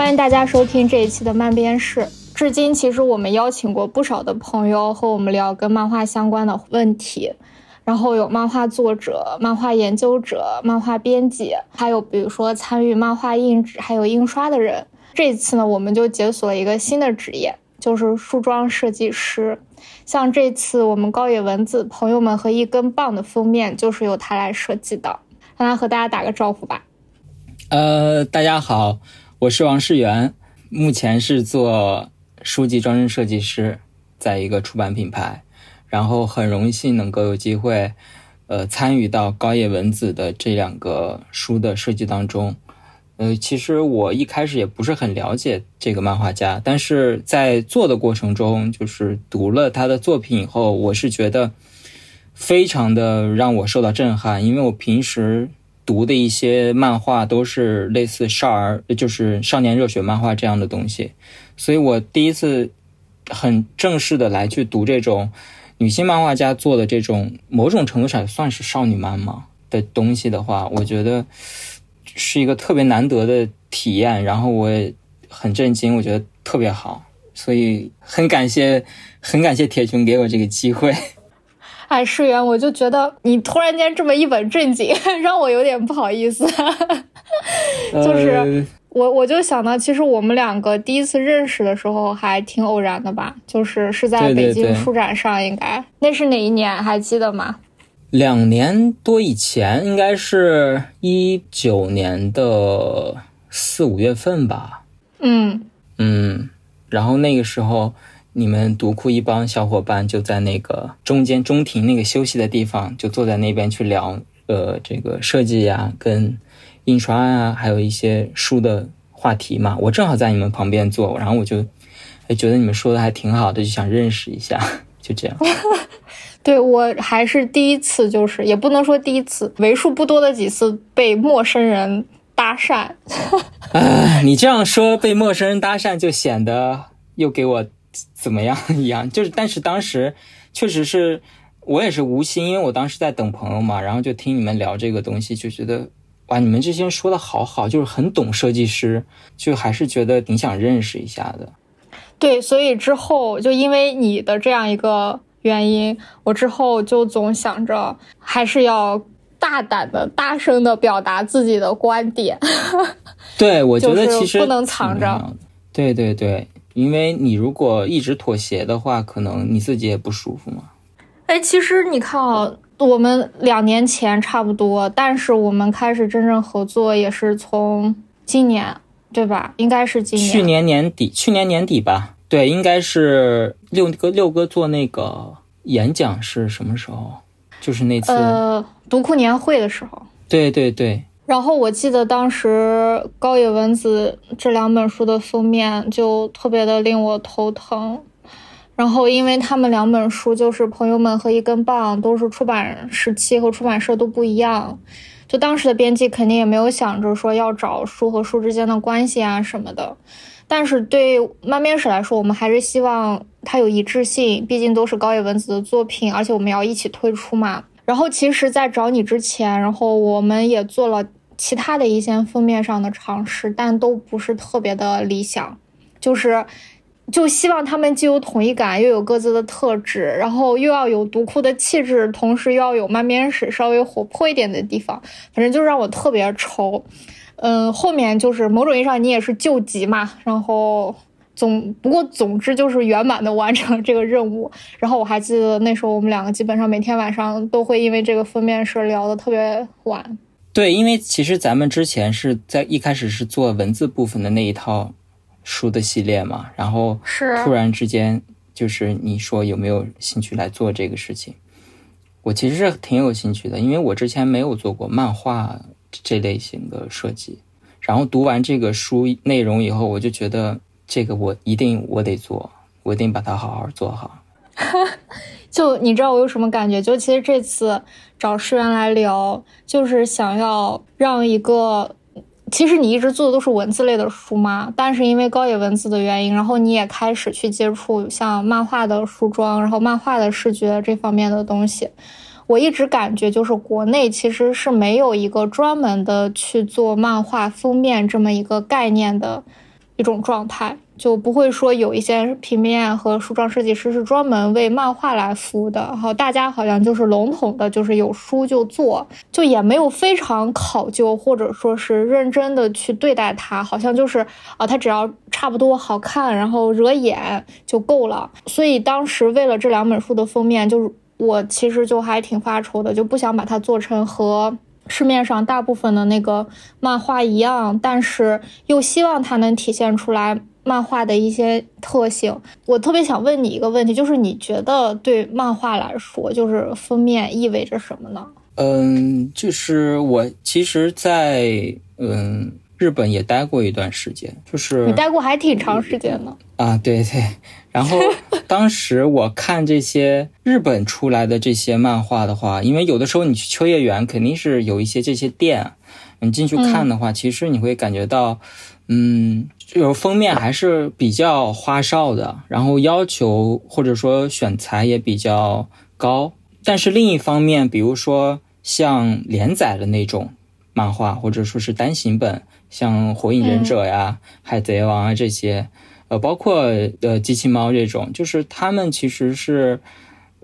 欢迎大家收听这一期的漫编室。至今，其实我们邀请过不少的朋友和我们聊跟漫画相关的问题，然后有漫画作者、漫画研究者、漫画编辑，还有比如说参与漫画印制还有印刷的人。这一次呢，我们就解锁了一个新的职业，就是梳妆设计师。像这次我们高野文子朋友们和一根棒的封面，就是由他来设计的。让他和大家打个招呼吧。呃，大家好，我是王世元，目前是做书籍装帧设计师，在一个出版品牌，然后很荣幸能够有机会，呃，参与到高野文子的这两个书的设计当中。呃，其实我一开始也不是很了解这个漫画家，但是在做的过程中，就是读了他的作品以后，我是觉得非常的让我受到震撼，因为我平时读的一些漫画都是类似少儿，就是少年热血漫画这样的东西，所以我第一次很正式的来去读这种女性漫画家做的这种某种程度上算是少女漫嘛的东西的话，我觉得。是一个特别难得的体验，然后我也很震惊，我觉得特别好，所以很感谢，很感谢铁熊给我这个机会。哎，世源，我就觉得你突然间这么一本正经，让我有点不好意思。就是我，我就想到，其实我们两个第一次认识的时候还挺偶然的吧，就是是在北京书展上，应该那是哪一年？还记得吗？两年多以前，应该是一九年的四五月份吧。嗯嗯，然后那个时候，你们独库一帮小伙伴就在那个中间中庭那个休息的地方，就坐在那边去聊呃这个设计呀、跟印刷啊，还有一些书的话题嘛。我正好在你们旁边坐，然后我就哎觉得你们说的还挺好的，就想认识一下，就这样。对我还是第一次，就是也不能说第一次，为数不多的几次被陌生人搭讪。哎，你这样说被陌生人搭讪，就显得又给我怎么样一样。就是，但是当时确实是我也是无心，因为我当时在等朋友嘛，然后就听你们聊这个东西，就觉得哇，你们这些人说的好好，就是很懂设计师，就还是觉得挺想认识一下的。对，所以之后就因为你的这样一个。原因，我之后就总想着还是要大胆的、大声的表达自己的观点。对，我觉得其实不能藏着。对对对，因为你如果一直妥协的话，可能你自己也不舒服嘛。哎，其实你看啊，我们两年前差不多，但是我们开始真正合作也是从今年，对吧？应该是今年。去年年底，去年年底吧。对，应该是六哥六哥做那个演讲是什么时候？就是那次呃读库年会的时候。对对对。然后我记得当时高野文子这两本书的封面就特别的令我头疼。然后因为他们两本书就是朋友们和一根棒，都是出版时期和出版社都不一样，就当时的编辑肯定也没有想着说要找书和书之间的关系啊什么的。但是对漫编史来说，我们还是希望它有一致性，毕竟都是高野文子的作品，而且我们要一起推出嘛。然后其实，在找你之前，然后我们也做了其他的一些封面上的尝试，但都不是特别的理想。就是，就希望他们既有统一感，又有各自的特质，然后又要有独库的气质，同时又要有漫编史稍微活泼一点的地方。反正就让我特别愁。嗯，后面就是某种意义上你也是救急嘛，然后总不过总之就是圆满的完成了这个任务。然后我还记得那时候我们两个基本上每天晚上都会因为这个封面事聊得特别晚。对，因为其实咱们之前是在一开始是做文字部分的那一套书的系列嘛，然后是突然之间就是你说有没有兴趣来做这个事情？我其实是挺有兴趣的，因为我之前没有做过漫画。这类型的设计，然后读完这个书内容以后，我就觉得这个我一定我得做，我一定把它好好做好。就你知道我有什么感觉？就其实这次找诗源来聊，就是想要让一个，其实你一直做的都是文字类的书嘛，但是因为高野文字的原因，然后你也开始去接触像漫画的书装，然后漫画的视觉这方面的东西。我一直感觉，就是国内其实是没有一个专门的去做漫画封面这么一个概念的一种状态，就不会说有一些平面和梳妆设计师是专门为漫画来服务的。然后大家好像就是笼统的，就是有书就做，就也没有非常考究或者说是认真的去对待它，好像就是啊，它只要差不多好看，然后惹眼就够了。所以当时为了这两本书的封面，就是我其实就还挺发愁的，就不想把它做成和。市面上大部分的那个漫画一样，但是又希望它能体现出来漫画的一些特性。我特别想问你一个问题，就是你觉得对漫画来说，就是封面意味着什么呢？嗯，就是我其实，在嗯。日本也待过一段时间，就是你待过还挺长时间呢啊，对对。然后 当时我看这些日本出来的这些漫画的话，因为有的时候你去秋叶原肯定是有一些这些店，你进去看的话，其实你会感觉到，嗯，有封面还是比较花哨的，然后要求或者说选材也比较高。但是另一方面，比如说像连载的那种漫画，或者说是单行本。像火影忍者呀、海贼王啊这些，呃，包括呃机器猫这种，就是他们其实是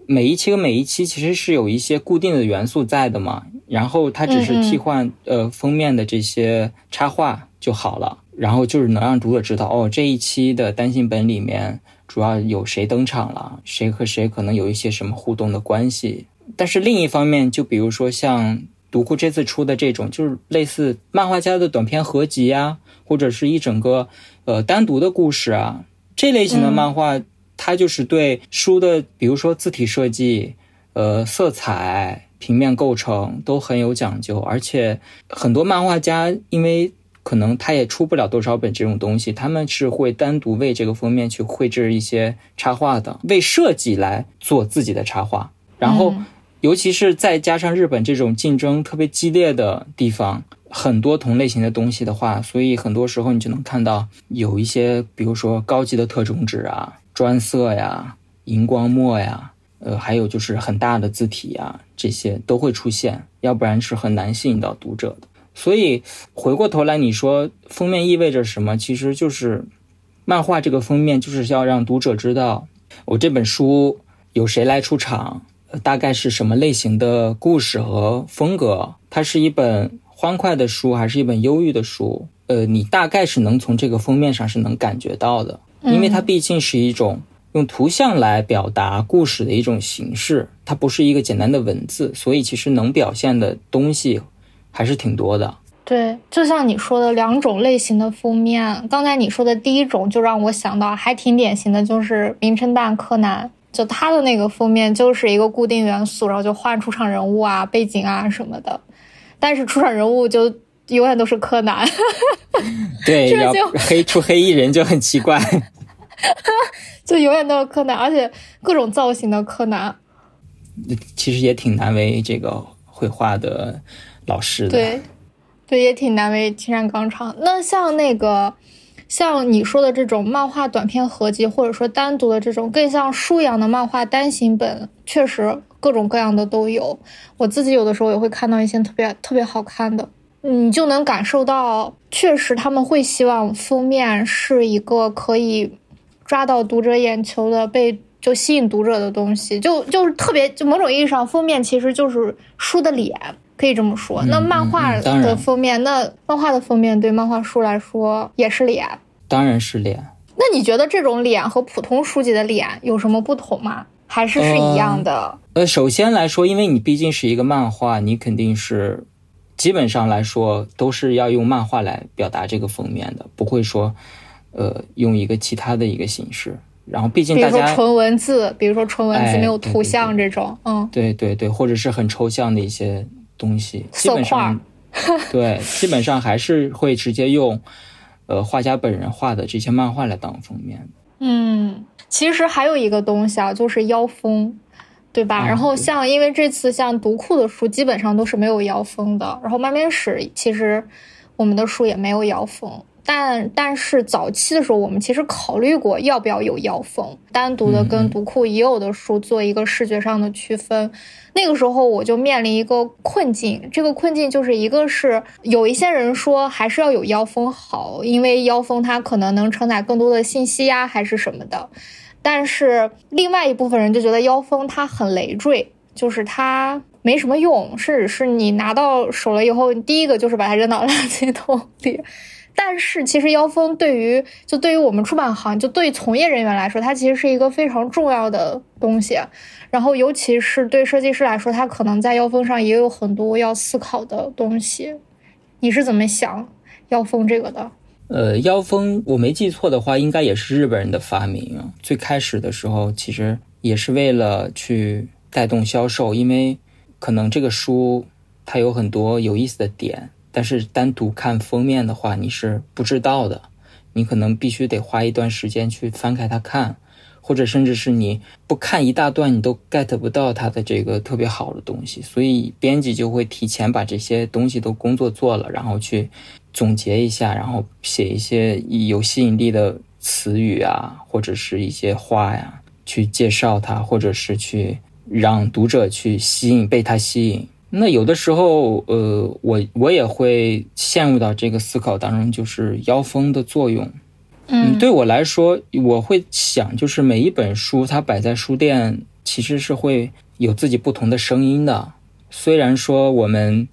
每一期和每一期其实是有一些固定的元素在的嘛，然后它只是替换呃封面的这些插画就好了，然后就是能让读者知道哦这一期的单行本里面主要有谁登场了，谁和谁可能有一些什么互动的关系。但是另一方面，就比如说像。读库这次出的这种，就是类似漫画家的短篇合集呀，或者是一整个呃单独的故事啊，这类型的漫画，它就是对书的，比如说字体设计、呃色彩、平面构成都很有讲究，而且很多漫画家因为可能他也出不了多少本这种东西，他们是会单独为这个封面去绘制一些插画的，为设计来做自己的插画，然后。尤其是再加上日本这种竞争特别激烈的地方，很多同类型的东西的话，所以很多时候你就能看到有一些，比如说高级的特种纸啊、专色呀、荧光墨呀，呃，还有就是很大的字体呀，这些都会出现，要不然是很难吸引到读者的。所以回过头来，你说封面意味着什么？其实就是漫画这个封面就是要让读者知道，我这本书有谁来出场。大概是什么类型的故事和风格？它是一本欢快的书，还是一本忧郁的书？呃，你大概是能从这个封面上是能感觉到的，因为它毕竟是一种用图像来表达故事的一种形式，它不是一个简单的文字，所以其实能表现的东西还是挺多的。对，就像你说的两种类型的封面，刚才你说的第一种就让我想到还挺典型的，就是《名侦探柯南》。就它的那个封面就是一个固定元素，然后就换出场人物啊、背景啊什么的，但是出场人物就永远都是柯南。对，要黑出黑衣人就很奇怪。就永远都是柯南，而且各种造型的柯南。其实也挺难为这个绘画的老师的。对，对，也挺难为青山刚昌。那像那个。像你说的这种漫画短篇合集，或者说单独的这种更像书一样的漫画单行本，确实各种各样的都有。我自己有的时候也会看到一些特别特别好看的，你就能感受到，确实他们会希望封面是一个可以抓到读者眼球的、被就吸引读者的东西，就就是特别就某种意义上，封面其实就是书的脸。可以这么说，那漫画的封面，那漫画的封面对漫画书来说也是脸，当然是脸。那你觉得这种脸和普通书籍的脸有什么不同吗？还是是一样的？呃，首先来说，因为你毕竟是一个漫画，你肯定是基本上来说都是要用漫画来表达这个封面的，不会说呃用一个其他的一个形式。然后，毕竟大家纯文字，比如说纯文字没有图像这种，嗯，对对对，或者是很抽象的一些。东西基本上，对，基本上还是会直接用，呃，画家本人画的这些漫画来当封面。嗯，其实还有一个东西啊，就是腰封，对吧？然后像因为这次像读库的书基本上都是没有腰封的，然后漫面史其实我们的书也没有腰封。但但是早期的时候，我们其实考虑过要不要有腰封，单独的跟读库已有的书做一个视觉上的区分。那个时候我就面临一个困境，这个困境就是一个是有一些人说还是要有腰封好，因为腰封它可能能承载更多的信息呀，还是什么的。但是另外一部分人就觉得腰封它很累赘，就是它没什么用，甚至是你拿到手了以后，第一个就是把它扔到垃圾桶里。但是其实腰封对于就对于我们出版行就对从业人员来说，它其实是一个非常重要的东西。然后尤其是对设计师来说，他可能在腰封上也有很多要思考的东西。你是怎么想腰封这个的？呃，腰封我没记错的话，应该也是日本人的发明。最开始的时候，其实也是为了去带动销售，因为可能这个书它有很多有意思的点。但是单独看封面的话，你是不知道的，你可能必须得花一段时间去翻开它看，或者甚至是你不看一大段，你都 get 不到它的这个特别好的东西。所以编辑就会提前把这些东西都工作做了，然后去总结一下，然后写一些有吸引力的词语啊，或者是一些话呀，去介绍它，或者是去让读者去吸引，被它吸引。那有的时候，呃，我我也会陷入到这个思考当中，就是腰封的作用。嗯，对我来说，我会想，就是每一本书它摆在书店，其实是会有自己不同的声音的。虽然说我们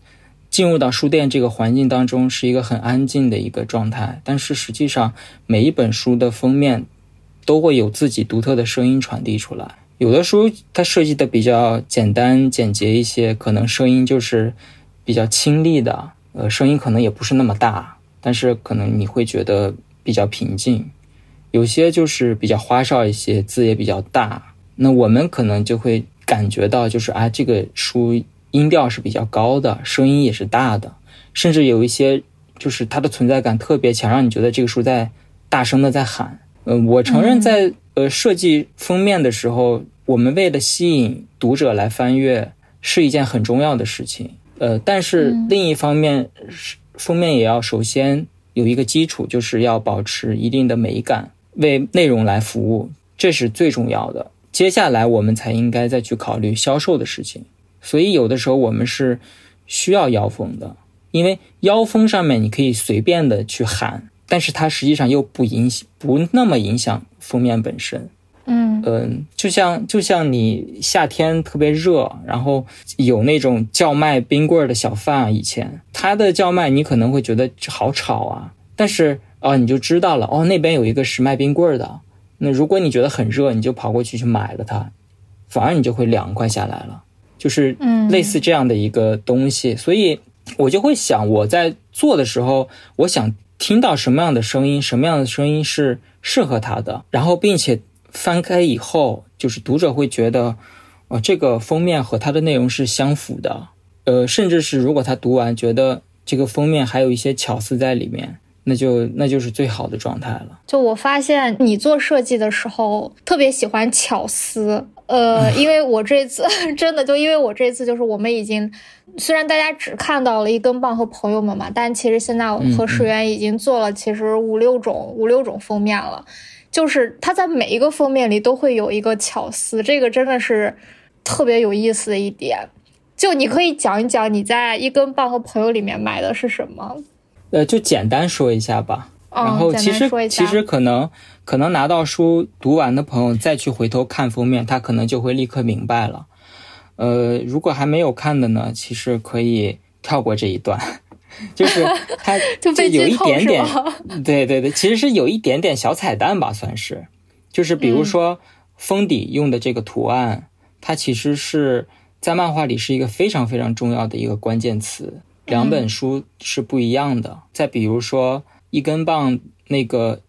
进入到书店这个环境当中是一个很安静的一个状态，但是实际上每一本书的封面都会有自己独特的声音传递出来。有的书它设计的比较简单简洁一些，可能声音就是比较清丽的，呃，声音可能也不是那么大，但是可能你会觉得比较平静。有些就是比较花哨一些，字也比较大，那我们可能就会感觉到就是啊，这个书音调是比较高的，声音也是大的，甚至有一些就是它的存在感特别强，让你觉得这个书在大声的在喊。嗯，我承认在。呃，设计封面的时候，我们为了吸引读者来翻阅，是一件很重要的事情。呃，但是另一方面，封面也要首先有一个基础，就是要保持一定的美感，为内容来服务，这是最重要的。接下来我们才应该再去考虑销售的事情。所以有的时候我们是需要腰封的，因为腰封上面你可以随便的去喊。但是它实际上又不影响，不那么影响封面本身。嗯，就像就像你夏天特别热，然后有那种叫卖冰棍的小贩啊，以前他的叫卖你可能会觉得好吵啊，但是啊你就知道了哦，那边有一个是卖冰棍的。那如果你觉得很热，你就跑过去去买了它，反而你就会凉快下来了。就是类似这样的一个东西，所以我就会想，我在做的时候，我想。听到什么样的声音，什么样的声音是适合他的，然后并且翻开以后，就是读者会觉得，哦，这个封面和它的内容是相符的，呃，甚至是如果他读完觉得这个封面还有一些巧思在里面，那就那就是最好的状态了。就我发现你做设计的时候特别喜欢巧思。呃，因为我这次 真的就因为我这次就是我们已经，虽然大家只看到了一根棒和朋友们嘛，但其实现在我和石原已经做了其实五六种五六种封面了，就是它在每一个封面里都会有一个巧思，这个真的是特别有意思的一点。就你可以讲一讲你在一根棒和朋友里面买的是什么？呃，就简单说一下吧。然后其实其实可能可能拿到书读完的朋友再去回头看封面，他可能就会立刻明白了。呃，如果还没有看的呢，其实可以跳过这一段，就是它 就有一点点，对对对，其实是有一点点小彩蛋吧，算是。就是比如说封底用的这个图案，它其实是在漫画里是一个非常非常重要的一个关键词，两本书是不一样的。再比如说。一根棒那个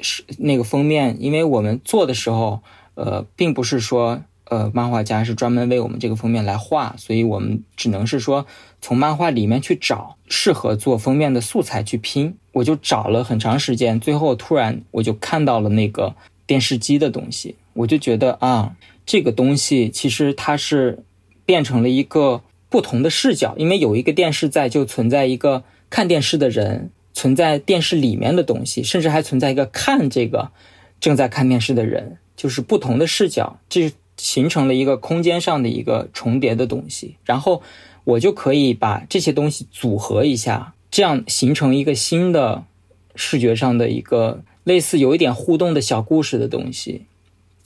是那个封面，因为我们做的时候，呃，并不是说呃漫画家是专门为我们这个封面来画，所以我们只能是说从漫画里面去找适合做封面的素材去拼。我就找了很长时间，最后突然我就看到了那个电视机的东西，我就觉得啊，这个东西其实它是变成了一个不同的视角，因为有一个电视在，就存在一个看电视的人。存在电视里面的东西，甚至还存在一个看这个正在看电视的人，就是不同的视角，这形成了一个空间上的一个重叠的东西。然后我就可以把这些东西组合一下，这样形成一个新的视觉上的一个类似有一点互动的小故事的东西。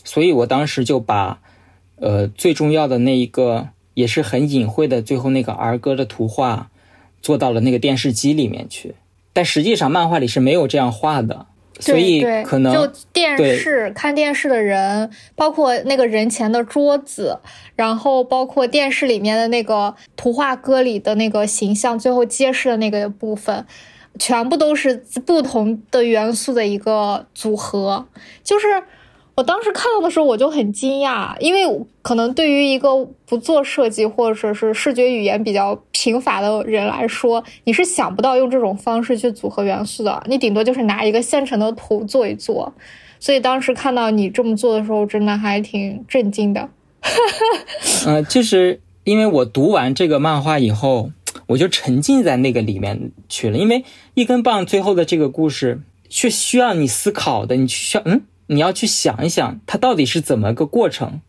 所以我当时就把呃最重要的那一个也是很隐晦的最后那个儿歌的图画做到了那个电视机里面去。但实际上，漫画里是没有这样画的，所以可能就电视看电视的人，包括那个人前的桌子，然后包括电视里面的那个图画歌里的那个形象，最后揭示的那个部分，全部都是不同的元素的一个组合，就是。我当时看到的时候，我就很惊讶，因为可能对于一个不做设计或者是视觉语言比较贫乏的人来说，你是想不到用这种方式去组合元素的。你顶多就是拿一个现成的图做一做。所以当时看到你这么做的时候，真的还挺震惊的。嗯，就是因为我读完这个漫画以后，我就沉浸在那个里面去了。因为一根棒最后的这个故事是需要你思考的，你需要嗯。你要去想一想，它到底是怎么个过程。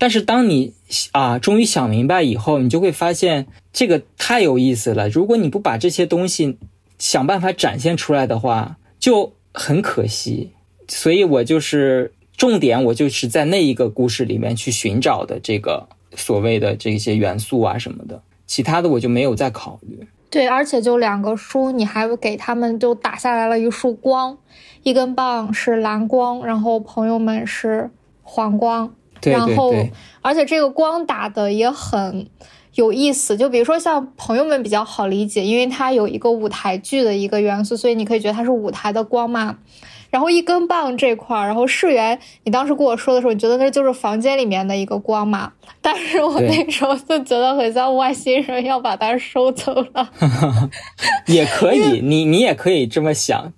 但是当你啊，终于想明白以后，你就会发现这个太有意思了。如果你不把这些东西想办法展现出来的话，就很可惜。所以我就是重点，我就是在那一个故事里面去寻找的这个所谓的这些元素啊什么的，其他的我就没有再考虑。对，而且就两个书，你还给他们就打下来了一束光，一根棒是蓝光，然后朋友们是黄光，然后而且这个光打的也很有意思，就比如说像朋友们比较好理解，因为它有一个舞台剧的一个元素，所以你可以觉得它是舞台的光嘛。然后一根棒这块儿，然后世源，你当时跟我说的时候，你觉得那就是房间里面的一个光嘛？但是我那时候就觉得很像外星人要把它收走了。也可以，你你也可以这么想。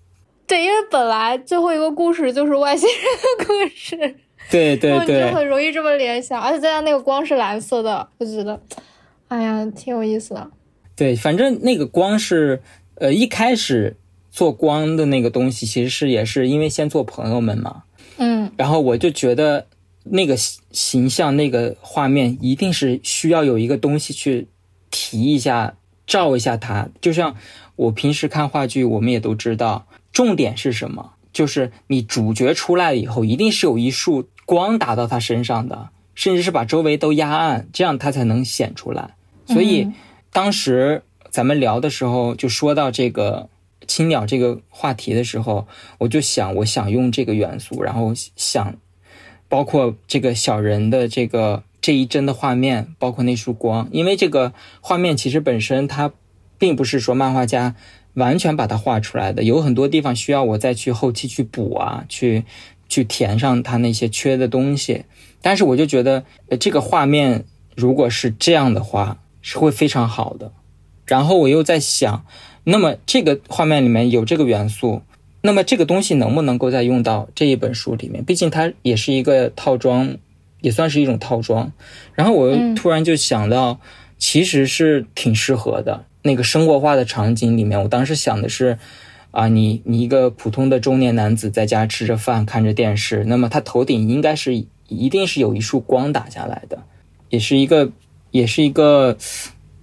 对，因为本来最后一个故事就是外星人的故事。对对对。就很容易这么联想，而且再加上那个光是蓝色的，我觉得，哎呀，挺有意思的。对，反正那个光是，呃，一开始。做光的那个东西，其实是也是因为先做朋友们嘛，嗯，然后我就觉得那个形象、那个画面一定是需要有一个东西去提一下、照一下它。就像我平时看话剧，我们也都知道，重点是什么？就是你主角出来了以后，一定是有一束光打到他身上的，甚至是把周围都压暗，这样他才能显出来。所以当时咱们聊的时候，就说到这个。青鸟这个话题的时候，我就想，我想用这个元素，然后想，包括这个小人的这个这一帧的画面，包括那束光，因为这个画面其实本身它并不是说漫画家完全把它画出来的，有很多地方需要我再去后期去补啊，去去填上它那些缺的东西。但是我就觉得，呃这个画面如果是这样的话，是会非常好的。然后我又在想。那么这个画面里面有这个元素，那么这个东西能不能够再用到这一本书里面？毕竟它也是一个套装，也算是一种套装。然后我突然就想到，其实是挺适合的。那个生活化的场景里面，我当时想的是，啊，你你一个普通的中年男子在家吃着饭，看着电视，那么他头顶应该是一定是有一束光打下来的，也是一个也是一个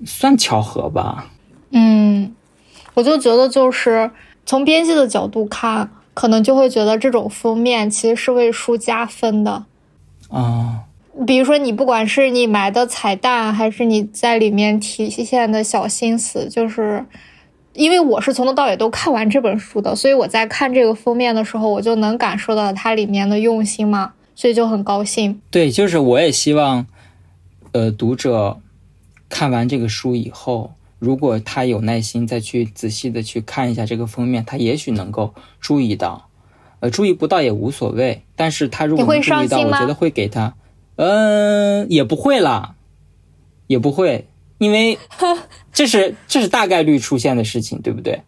算巧合吧。嗯。我就觉得，就是从编辑的角度看，可能就会觉得这种封面其实是为书加分的，啊，比如说你不管是你埋的彩蛋，还是你在里面体现的小心思，就是因为我是从头到尾都看完这本书的，所以我在看这个封面的时候，我就能感受到它里面的用心嘛，所以就很高兴。对，就是我也希望，呃，读者看完这个书以后。如果他有耐心再去仔细的去看一下这个封面，他也许能够注意到，呃，注意不到也无所谓。但是他如果能注意到，我觉得会给他，嗯，也不会啦，也不会，因为 这是这是大概率出现的事情，对不对？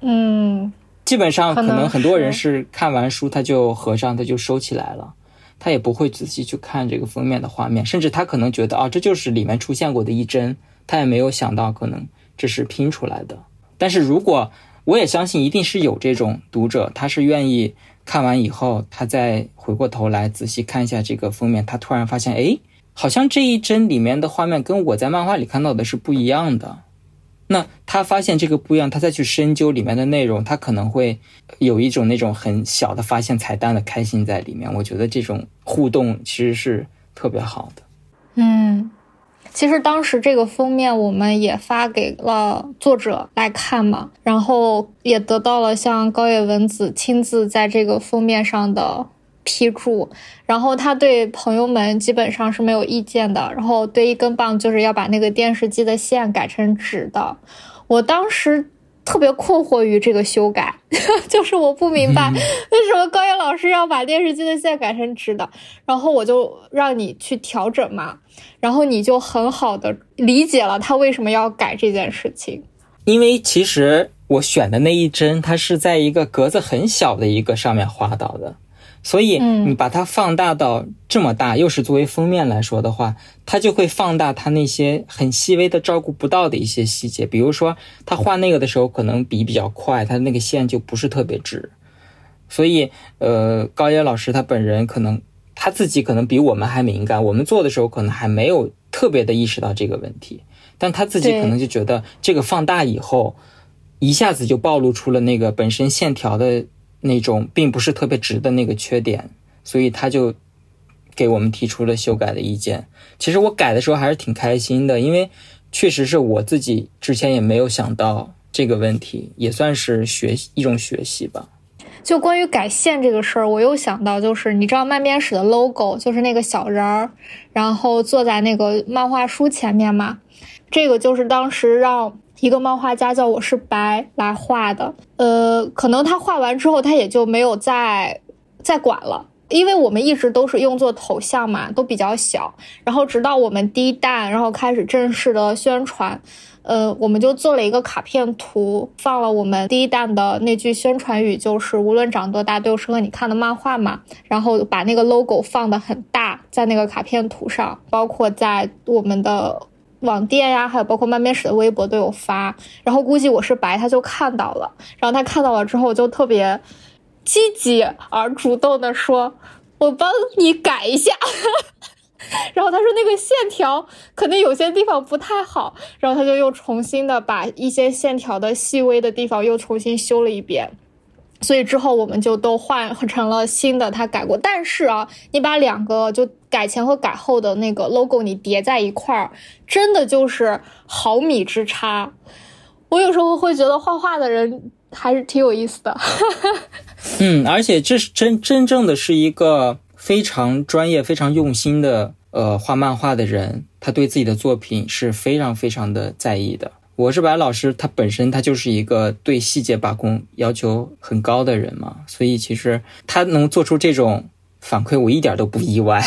嗯，基本上可能很多人是看完书他就合上，他就收起来了，他也不会仔细去看这个封面的画面，甚至他可能觉得啊，这就是里面出现过的一帧。他也没有想到，可能这是拼出来的。但是如果我也相信一定是有这种读者，他是愿意看完以后，他再回过头来仔细看一下这个封面，他突然发现，哎，好像这一帧里面的画面跟我在漫画里看到的是不一样的。那他发现这个不一样，他再去深究里面的内容，他可能会有一种那种很小的发现彩蛋的开心在里面。我觉得这种互动其实是特别好的。嗯，其实当时这个封面我们也发给了作者来看嘛，然后也得到了像高野文子亲自在这个封面上的。批注，然后他对朋友们基本上是没有意见的。然后对一根棒就是要把那个电视机的线改成直的。我当时特别困惑于这个修改，就是我不明白为什么高岩老师要把电视机的线改成直的。然后我就让你去调整嘛，然后你就很好的理解了他为什么要改这件事情。因为其实我选的那一针，它是在一个格子很小的一个上面画到的。所以你把它放大到这么大，又是作为封面来说的话，它就会放大它那些很细微的照顾不到的一些细节。比如说，他画那个的时候，可能笔比较快，他那个线就不是特别直。所以，呃，高野老师他本人可能他自己可能比我们还敏感，我们做的时候可能还没有特别的意识到这个问题，但他自己可能就觉得这个放大以后，一下子就暴露出了那个本身线条的。那种并不是特别直的那个缺点，所以他就给我们提出了修改的意见。其实我改的时候还是挺开心的，因为确实是我自己之前也没有想到这个问题，也算是学一种学习吧。就关于改线这个事儿，我又想到，就是你知道漫编史的 logo 就是那个小人儿，然后坐在那个漫画书前面嘛，这个就是当时让。一个漫画家叫我是白来画的，呃，可能他画完之后，他也就没有再再管了，因为我们一直都是用作头像嘛，都比较小。然后直到我们第一弹，然后开始正式的宣传，呃，我们就做了一个卡片图，放了我们第一弹的那句宣传语，就是无论长多大都有适合你看的漫画嘛。然后把那个 logo 放的很大，在那个卡片图上，包括在我们的。网店呀，还有包括漫面史的微博都有发，然后估计我是白，他就看到了，然后他看到了之后就特别积极而主动的说：“我帮你改一下。”然后他说那个线条可能有些地方不太好，然后他就又重新的把一些线条的细微的地方又重新修了一遍。所以之后我们就都换成了新的，他改过。但是啊，你把两个就改前和改后的那个 logo 你叠在一块儿，真的就是毫米之差。我有时候会觉得画画的人还是挺有意思的。嗯，而且这是真真正的是一个非常专业、非常用心的呃画漫画的人，他对自己的作品是非常非常的在意的。我是白老师，他本身他就是一个对细节把控要求很高的人嘛，所以其实他能做出这种反馈，我一点都不意外，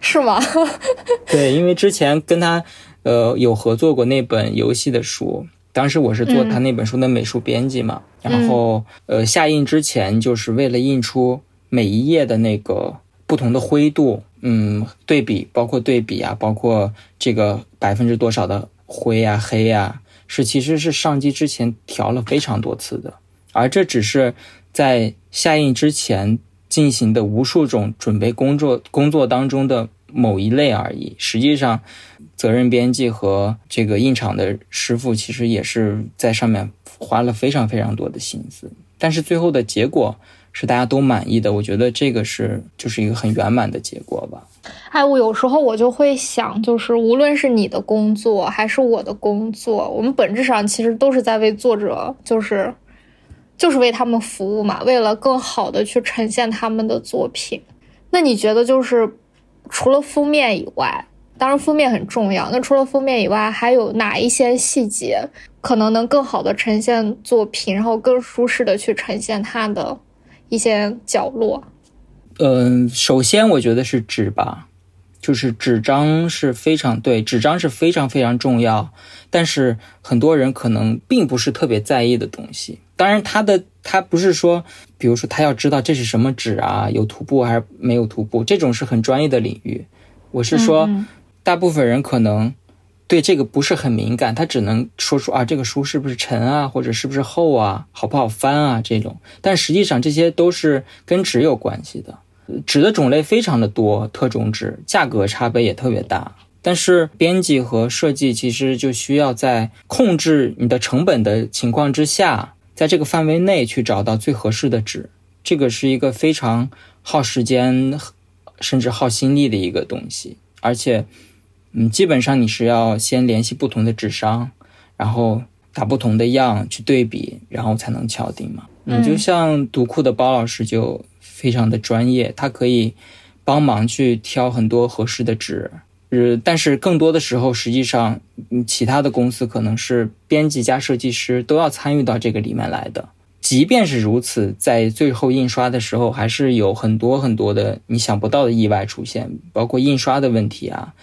是吗？对，因为之前跟他呃有合作过那本游戏的书，当时我是做他那本书的美术编辑嘛，然后呃下印之前就是为了印出每一页的那个不同的灰度，嗯，对比，包括对比啊，包括这个百分之多少的灰呀、黑呀。是，其实是上机之前调了非常多次的，而这只是在下印之前进行的无数种准备工作工作当中的某一类而已。实际上，责任编辑和这个印厂的师傅其实也是在上面花了非常非常多的心思，但是最后的结果是大家都满意的。我觉得这个是就是一个很圆满的结果吧。哎，我有时候我就会想，就是无论是你的工作还是我的工作，我们本质上其实都是在为作者，就是就是为他们服务嘛，为了更好的去呈现他们的作品。那你觉得，就是除了封面以外，当然封面很重要，那除了封面以外，还有哪一些细节可能能更好的呈现作品，然后更舒适的去呈现它的一些角落？嗯，首先我觉得是纸吧，就是纸张是非常对，纸张是非常非常重要，但是很多人可能并不是特别在意的东西。当然，他的他不是说，比如说他要知道这是什么纸啊，有涂布还是没有涂布，这种是很专业的领域。我是说，大部分人可能对这个不是很敏感，他只能说出啊，这个书是不是沉啊，或者是不是厚啊，好不好翻啊这种。但实际上这些都是跟纸有关系的，纸的种类非常的多，特种纸价格差别也特别大。但是编辑和设计其实就需要在控制你的成本的情况之下，在这个范围内去找到最合适的纸，这个是一个非常耗时间，甚至耗心力的一个东西，而且。嗯，基本上你是要先联系不同的纸商，然后打不同的样去对比，然后才能敲定嘛。你就像读库的包老师就非常的专业，他可以帮忙去挑很多合适的纸。呃，但是更多的时候，实际上其他的公司可能是编辑加设计师都要参与到这个里面来的。即便是如此，在最后印刷的时候，还是有很多很多的你想不到的意外出现，包括印刷的问题啊。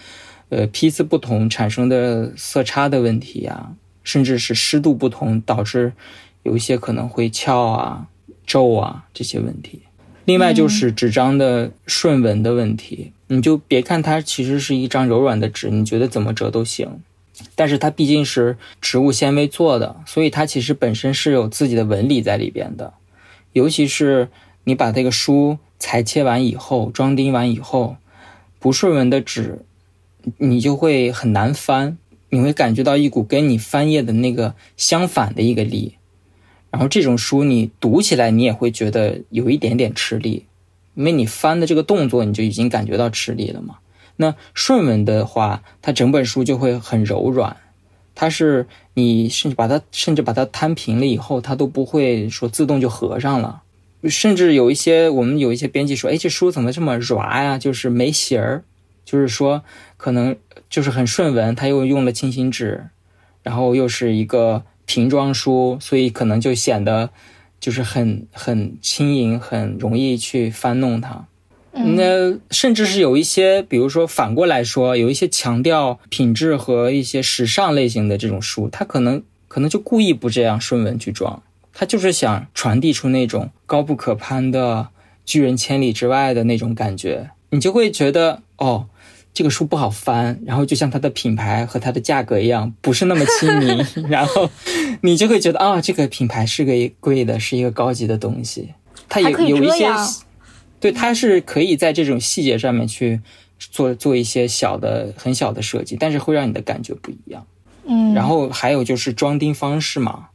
呃，批次不同产生的色差的问题呀，甚至是湿度不同导致有一些可能会翘啊、皱啊这些问题。另外就是纸张的顺纹的问题，你就别看它其实是一张柔软的纸，你觉得怎么折都行，但是它毕竟是植物纤维做的，所以它其实本身是有自己的纹理在里边的。尤其是你把这个书裁切完以后，装订完以后，不顺纹的纸。你就会很难翻，你会感觉到一股跟你翻页的那个相反的一个力，然后这种书你读起来你也会觉得有一点点吃力，因为你翻的这个动作你就已经感觉到吃力了嘛。那顺纹的话，它整本书就会很柔软，它是你甚至把它甚至把它摊平了以后，它都不会说自动就合上了，甚至有一些我们有一些编辑说，哎，这书怎么这么软呀？就是没形儿。就是说，可能就是很顺纹，他又用了清新纸，然后又是一个瓶装书，所以可能就显得就是很很轻盈，很容易去翻弄它。那甚至是有一些，比如说反过来说，有一些强调品质和一些时尚类型的这种书，它可能可能就故意不这样顺纹去装，他就是想传递出那种高不可攀的拒人千里之外的那种感觉。你就会觉得哦，这个书不好翻，然后就像它的品牌和它的价格一样，不是那么亲民，然后你就会觉得啊，这个品牌是个贵的，是一个高级的东西。它也有一些，对，它是可以在这种细节上面去做做一些小的、很小的设计，但是会让你的感觉不一样。嗯，然后还有就是装订方式嘛，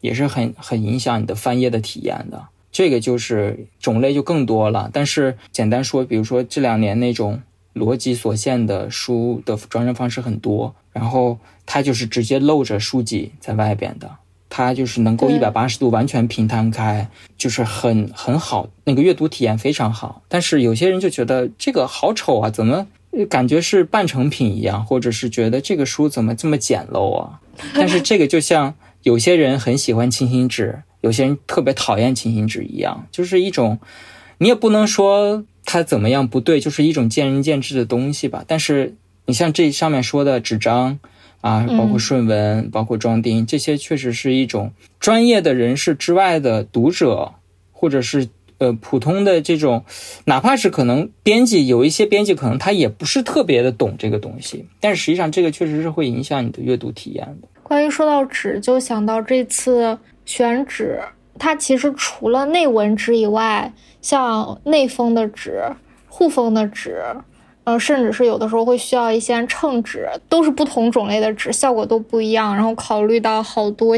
也是很很影响你的翻页的体验的。这个就是种类就更多了，但是简单说，比如说这两年那种逻辑所限的书的装帧方式很多，然后它就是直接露着书籍在外边的，它就是能够一百八十度完全平摊开，就是很很好，那个阅读体验非常好。但是有些人就觉得这个好丑啊，怎么感觉是半成品一样，或者是觉得这个书怎么这么简陋啊？但是这个就像有些人很喜欢清新纸。有些人特别讨厌清新纸一样，就是一种，你也不能说它怎么样不对，就是一种见仁见智的东西吧。但是你像这上面说的纸张啊，包括顺纹、包括装订，这些确实是一种专业的人士之外的读者，或者是呃普通的这种，哪怕是可能编辑，有一些编辑可能他也不是特别的懂这个东西，但是实际上这个确实是会影响你的阅读体验的。关于说到纸，就想到这次。选纸，它其实除了内纹纸以外，像内封的纸、护封的纸，呃，甚至是有的时候会需要一些称纸，都是不同种类的纸，效果都不一样。然后考虑到好多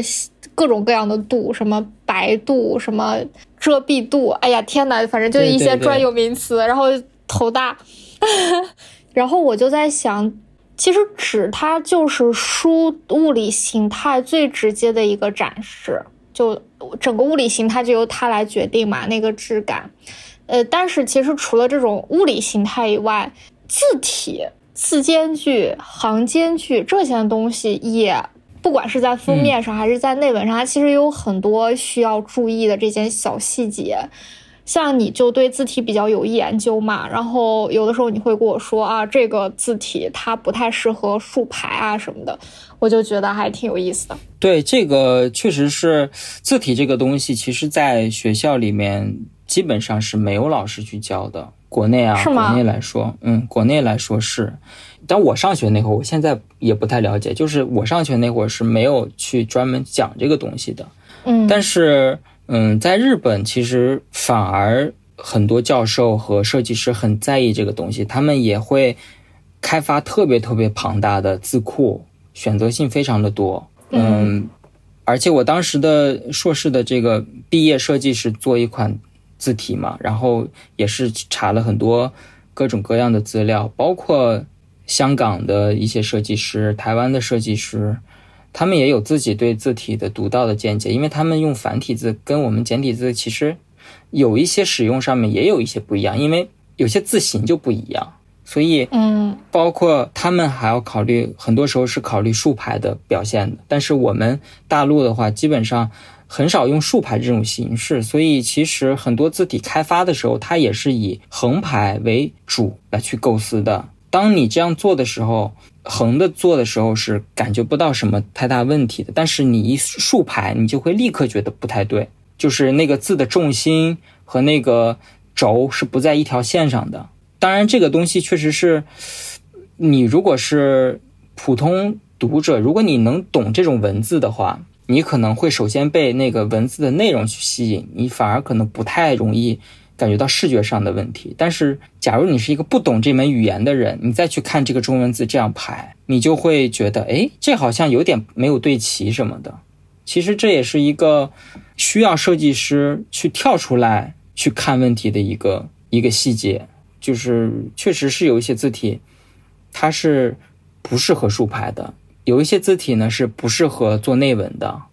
各种各样的度，什么白度、什么遮蔽度，哎呀天呐，反正就一些专有名词，然后头大。然后我就在想。其实纸它就是书物理形态最直接的一个展示，就整个物理形态就由它来决定嘛，那个质感。呃，但是其实除了这种物理形态以外，字体、字间距、行间距这些东西，也不管是在封面上还是在内文上，它其实有很多需要注意的这些小细节。像你就对字体比较有研究嘛，然后有的时候你会跟我说啊，这个字体它不太适合竖排啊什么的，我就觉得还挺有意思的。对，这个确实是字体这个东西，其实在学校里面基本上是没有老师去教的。国内啊，是国内来说，嗯，国内来说是。但我上学那会儿，我现在也不太了解，就是我上学那会儿是没有去专门讲这个东西的。嗯，但是，嗯，在日本其实反而很多教授和设计师很在意这个东西，他们也会开发特别特别庞大的字库，选择性非常的多。嗯，而且我当时的硕士的这个毕业设计是做一款字体嘛，然后也是查了很多各种各样的资料，包括香港的一些设计师、台湾的设计师。他们也有自己对字体的独到的见解，因为他们用繁体字跟我们简体字其实有一些使用上面也有一些不一样，因为有些字形就不一样，所以嗯包括他们还要考虑，很多时候是考虑竖排的表现的。但是我们大陆的话，基本上很少用竖排这种形式，所以其实很多字体开发的时候，它也是以横排为主来去构思的。当你这样做的时候，横的做的时候是感觉不到什么太大问题的，但是你一竖排，你就会立刻觉得不太对，就是那个字的重心和那个轴是不在一条线上的。当然，这个东西确实是，你如果是普通读者，如果你能懂这种文字的话，你可能会首先被那个文字的内容去吸引，你反而可能不太容易感觉到视觉上的问题。但是，假如你是一个不懂这门语言的人，你再去看这个中文字这样排，你就会觉得，哎，这好像有点没有对齐什么的。其实这也是一个需要设计师去跳出来去看问题的一个一个细节，就是确实是有一些字体，它是不适合竖排的，有一些字体呢是不适合做内文的，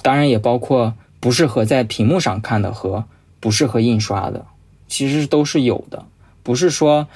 当然也包括不适合在屏幕上看的和不适合印刷的，其实都是有的，不是说，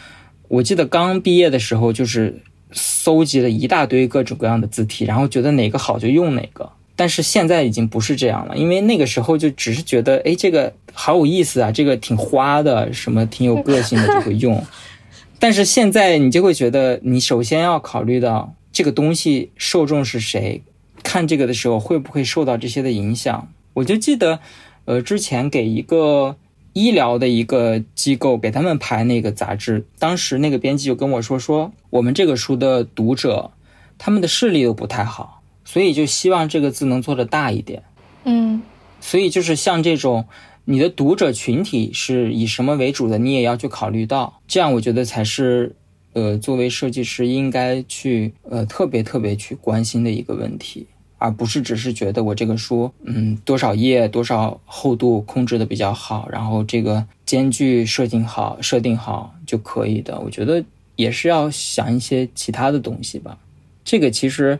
我记得刚毕业的时候就是搜集了一大堆各种各样的字体，然后觉得哪个好就用哪个。但是现在已经不是这样了，因为那个时候就只是觉得，哎，这个好有意思啊，这个挺花的，什么挺有个性的就会用。但是现在你就会觉得，你首先要考虑到这个东西受众是谁，看这个的时候会不会受到这些的影响。我就记得，呃，之前给一个医疗的一个机构给他们排那个杂志，当时那个编辑就跟我说，说我们这个书的读者，他们的视力都不太好。所以就希望这个字能做的大一点，嗯所以就是像这种你的读者群体是以什么为主的，你也要去考虑到，这样我觉得才是呃作为设计师应该去呃特别特别去关心的一个问题，而不是只是觉得我这个书嗯多少页多少厚度控制的比较好，然后这个间距设定好设定好就可以的。我觉得也是要想一些其他的东西吧。这个其实。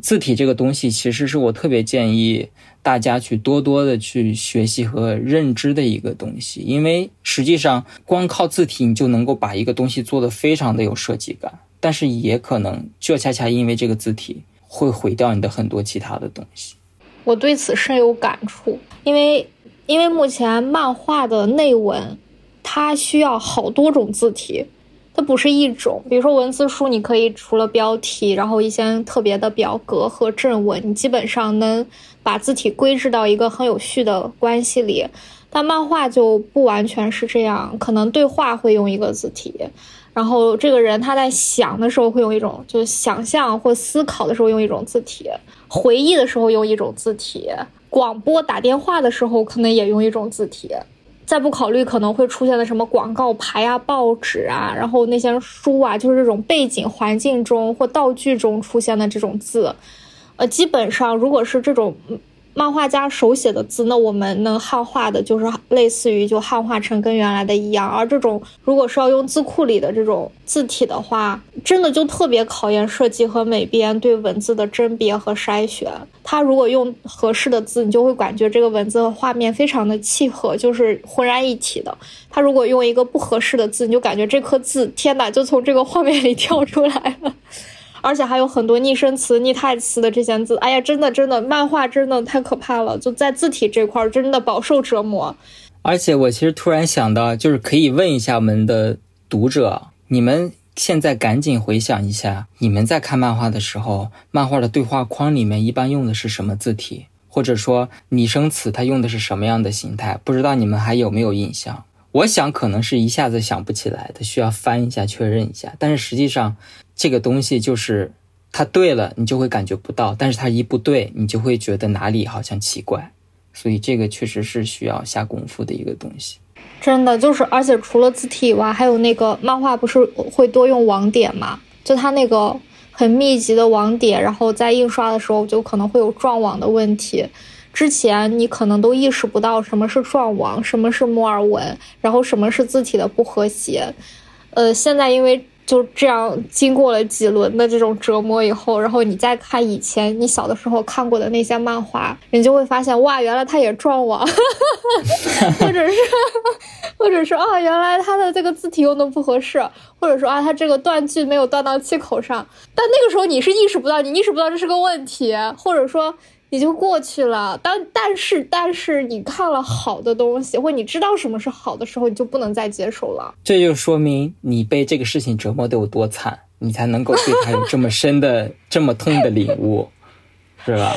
字体这个东西，其实是我特别建议大家去多多的去学习和认知的一个东西，因为实际上光靠字体你就能够把一个东西做得非常的有设计感，但是也可能就恰恰因为这个字体会毁掉你的很多其他的东西。我对此深有感触，因为因为目前漫画的内文，它需要好多种字体。它不是一种，比如说文字书，你可以除了标题，然后一些特别的表格和正文，你基本上能把字体归置到一个很有序的关系里。但漫画就不完全是这样，可能对话会用一个字体，然后这个人他在想的时候会用一种，就是想象或思考的时候用一种字体，回忆的时候用一种字体，广播打电话的时候可能也用一种字体。再不考虑可能会出现的什么广告牌啊、报纸啊，然后那些书啊，就是这种背景环境中或道具中出现的这种字，呃，基本上如果是这种漫画家手写的字，那我们能汉化的就是类似于就汉化成跟原来的一样。而这种如果是要用字库里的这种字体的话，真的就特别考验设计和美编对文字的甄别和筛选。它如果用合适的字，你就会感觉这个文字和画面非常的契合，就是浑然一体的。它如果用一个不合适的字，你就感觉这颗字，天哪，就从这个画面里跳出来了。而且还有很多拟声词、拟态词的这些字，哎呀，真的真的，漫画真的太可怕了，就在字体这块儿真的饱受折磨。而且我其实突然想到，就是可以问一下我们的读者，你们现在赶紧回想一下，你们在看漫画的时候，漫画的对话框里面一般用的是什么字体？或者说拟声词它用的是什么样的形态，不知道你们还有没有印象？我想可能是一下子想不起来的，需要翻一下确认一下。但是实际上，这个东西就是它对了，你就会感觉不到；但是它一不对，你就会觉得哪里好像奇怪。所以这个确实是需要下功夫的一个东西。真的就是，而且除了字体以外，还有那个漫画不是会多用网点嘛？就它那个很密集的网点，然后在印刷的时候就可能会有撞网的问题。之前你可能都意识不到什么是撞网，什么是摩尔纹，然后什么是字体的不和谐。呃，现在因为。就这样，经过了几轮的这种折磨以后，然后你再看以前你小的时候看过的那些漫画，你就会发现，哇，原来他也撞网，或者是，或者是啊，原来他的这个字体用的不合适，或者说啊，他这个断句没有断到气口上。但那个时候你是意识不到，你意识不到这是个问题，或者说。也就过去了。当但是但是你看了好的东西，或你知道什么是好的时候，你就不能再接受了。这就说明你被这个事情折磨的有多惨，你才能够对他有这么深的、这么痛的领悟，是吧？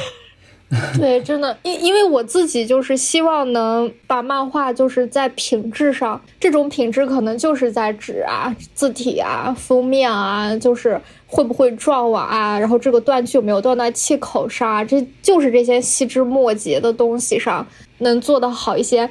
对，真的，因因为我自己就是希望能把漫画就是在品质上，这种品质可能就是在纸啊、字体啊、封面啊，就是会不会撞网啊，然后这个断句有没有断在气口上啊，这就是这些细枝末节的东西上能做得好一些。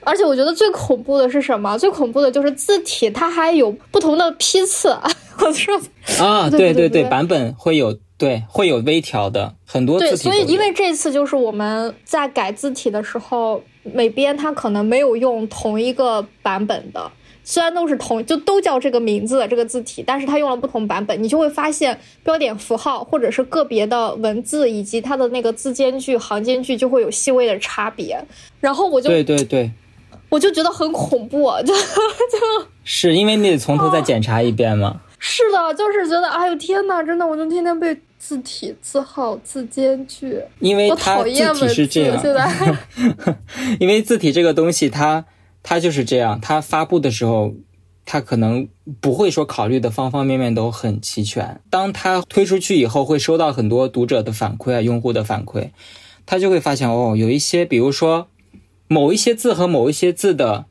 而且我觉得最恐怖的是什么？最恐怖的就是字体，它还有不同的批次。我说啊，对对对，版本会有。对，会有微调的很多字体。对，所以因为这次就是我们在改字体的时候，每边它可能没有用同一个版本的，虽然都是同，就都叫这个名字的这个字体，但是它用了不同版本，你就会发现标点符号或者是个别的文字以及它的那个字间距、行间距就会有细微的差别。然后我就对 对对，我就觉得很恐怖，就就是因为你得从头再检查一遍吗？是的，就是觉得，哎呦天哪，真的，我就天天被字体、字号、字间距，因为它字体是这样。现在，因为字体这个东西，它它就是这样，它发布的时候，它可能不会说考虑的方方面面都很齐全。当它推出去以后，会收到很多读者的反馈啊，用户的反馈，他就会发现哦，有一些，比如说某一些字和某一些字的，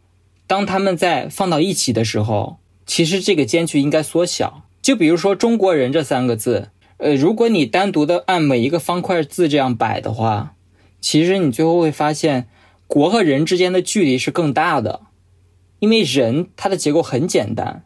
当他们在放到一起的时候。其实这个间距应该缩小，就比如说“中国人”这三个字，呃，如果你单独的按每一个方块字这样摆的话，其实你最后会发现“国”和“人”之间的距离是更大的，因为“人”它的结构很简单，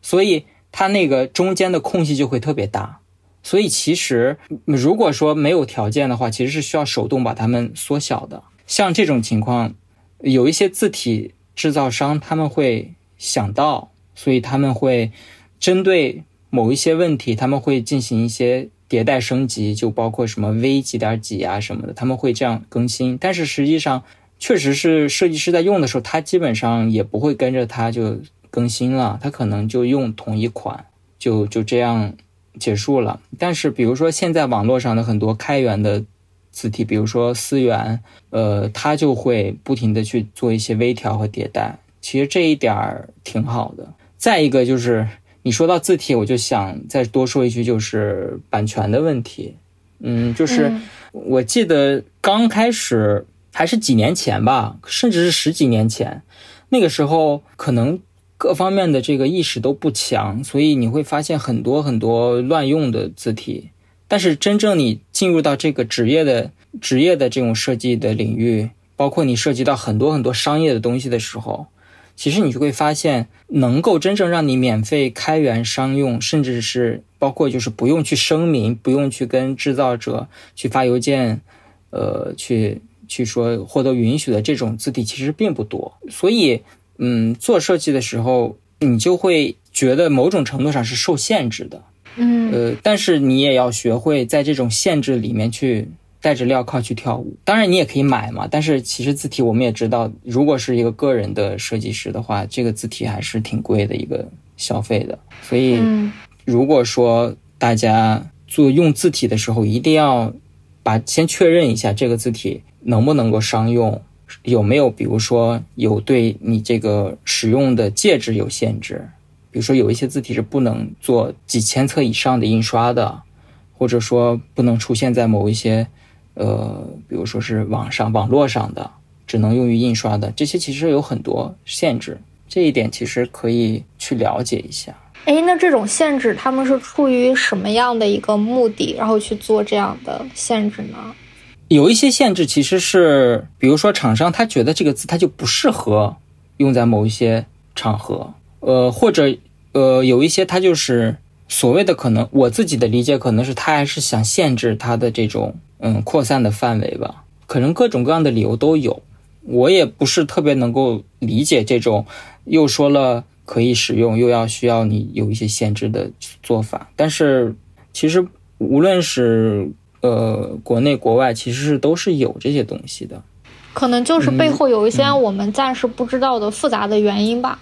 所以它那个中间的空隙就会特别大。所以其实如果说没有条件的话，其实是需要手动把它们缩小的。像这种情况，有一些字体制造商他们会想到。所以他们会针对某一些问题，他们会进行一些迭代升级，就包括什么 V 几点几啊什么的，他们会这样更新。但是实际上，确实是设计师在用的时候，他基本上也不会跟着他就更新了，他可能就用同一款，就就这样结束了。但是比如说现在网络上的很多开源的字体，比如说思源，呃，它就会不停的去做一些微调和迭代。其实这一点儿挺好的。再一个就是你说到字体，我就想再多说一句，就是版权的问题。嗯，就是我记得刚开始还是几年前吧，甚至是十几年前，那个时候可能各方面的这个意识都不强，所以你会发现很多很多乱用的字体。但是真正你进入到这个职业的职业的这种设计的领域，包括你涉及到很多很多商业的东西的时候。其实你就会发现，能够真正让你免费开源商用，甚至是包括就是不用去声明，不用去跟制造者去发邮件，呃，去去说获得允许的这种字体，其实并不多。所以，嗯，做设计的时候，你就会觉得某种程度上是受限制的，嗯，呃，但是你也要学会在这种限制里面去。带着镣铐去跳舞，当然你也可以买嘛。但是其实字体我们也知道，如果是一个个人的设计师的话，这个字体还是挺贵的一个消费的。所以，如果说大家做用字体的时候，一定要把先确认一下这个字体能不能够商用，有没有比如说有对你这个使用的介质有限制，比如说有一些字体是不能做几千册以上的印刷的，或者说不能出现在某一些。呃，比如说是网上网络上的，只能用于印刷的，这些其实有很多限制。这一点其实可以去了解一下。哎，那这种限制，他们是出于什么样的一个目的，然后去做这样的限制呢？有一些限制其实是，比如说厂商他觉得这个字它就不适合用在某一些场合，呃，或者呃，有一些它就是所谓的可能，我自己的理解可能是他还是想限制它的这种嗯扩散的范围吧，可能各种各样的理由都有，我也不是特别能够理解这种又说了。可以使用，又要需要你有一些限制的做法，但是其实无论是呃国内国外，其实是都是有这些东西的，可能就是背后有一些我们暂时不知道的复杂的原因吧。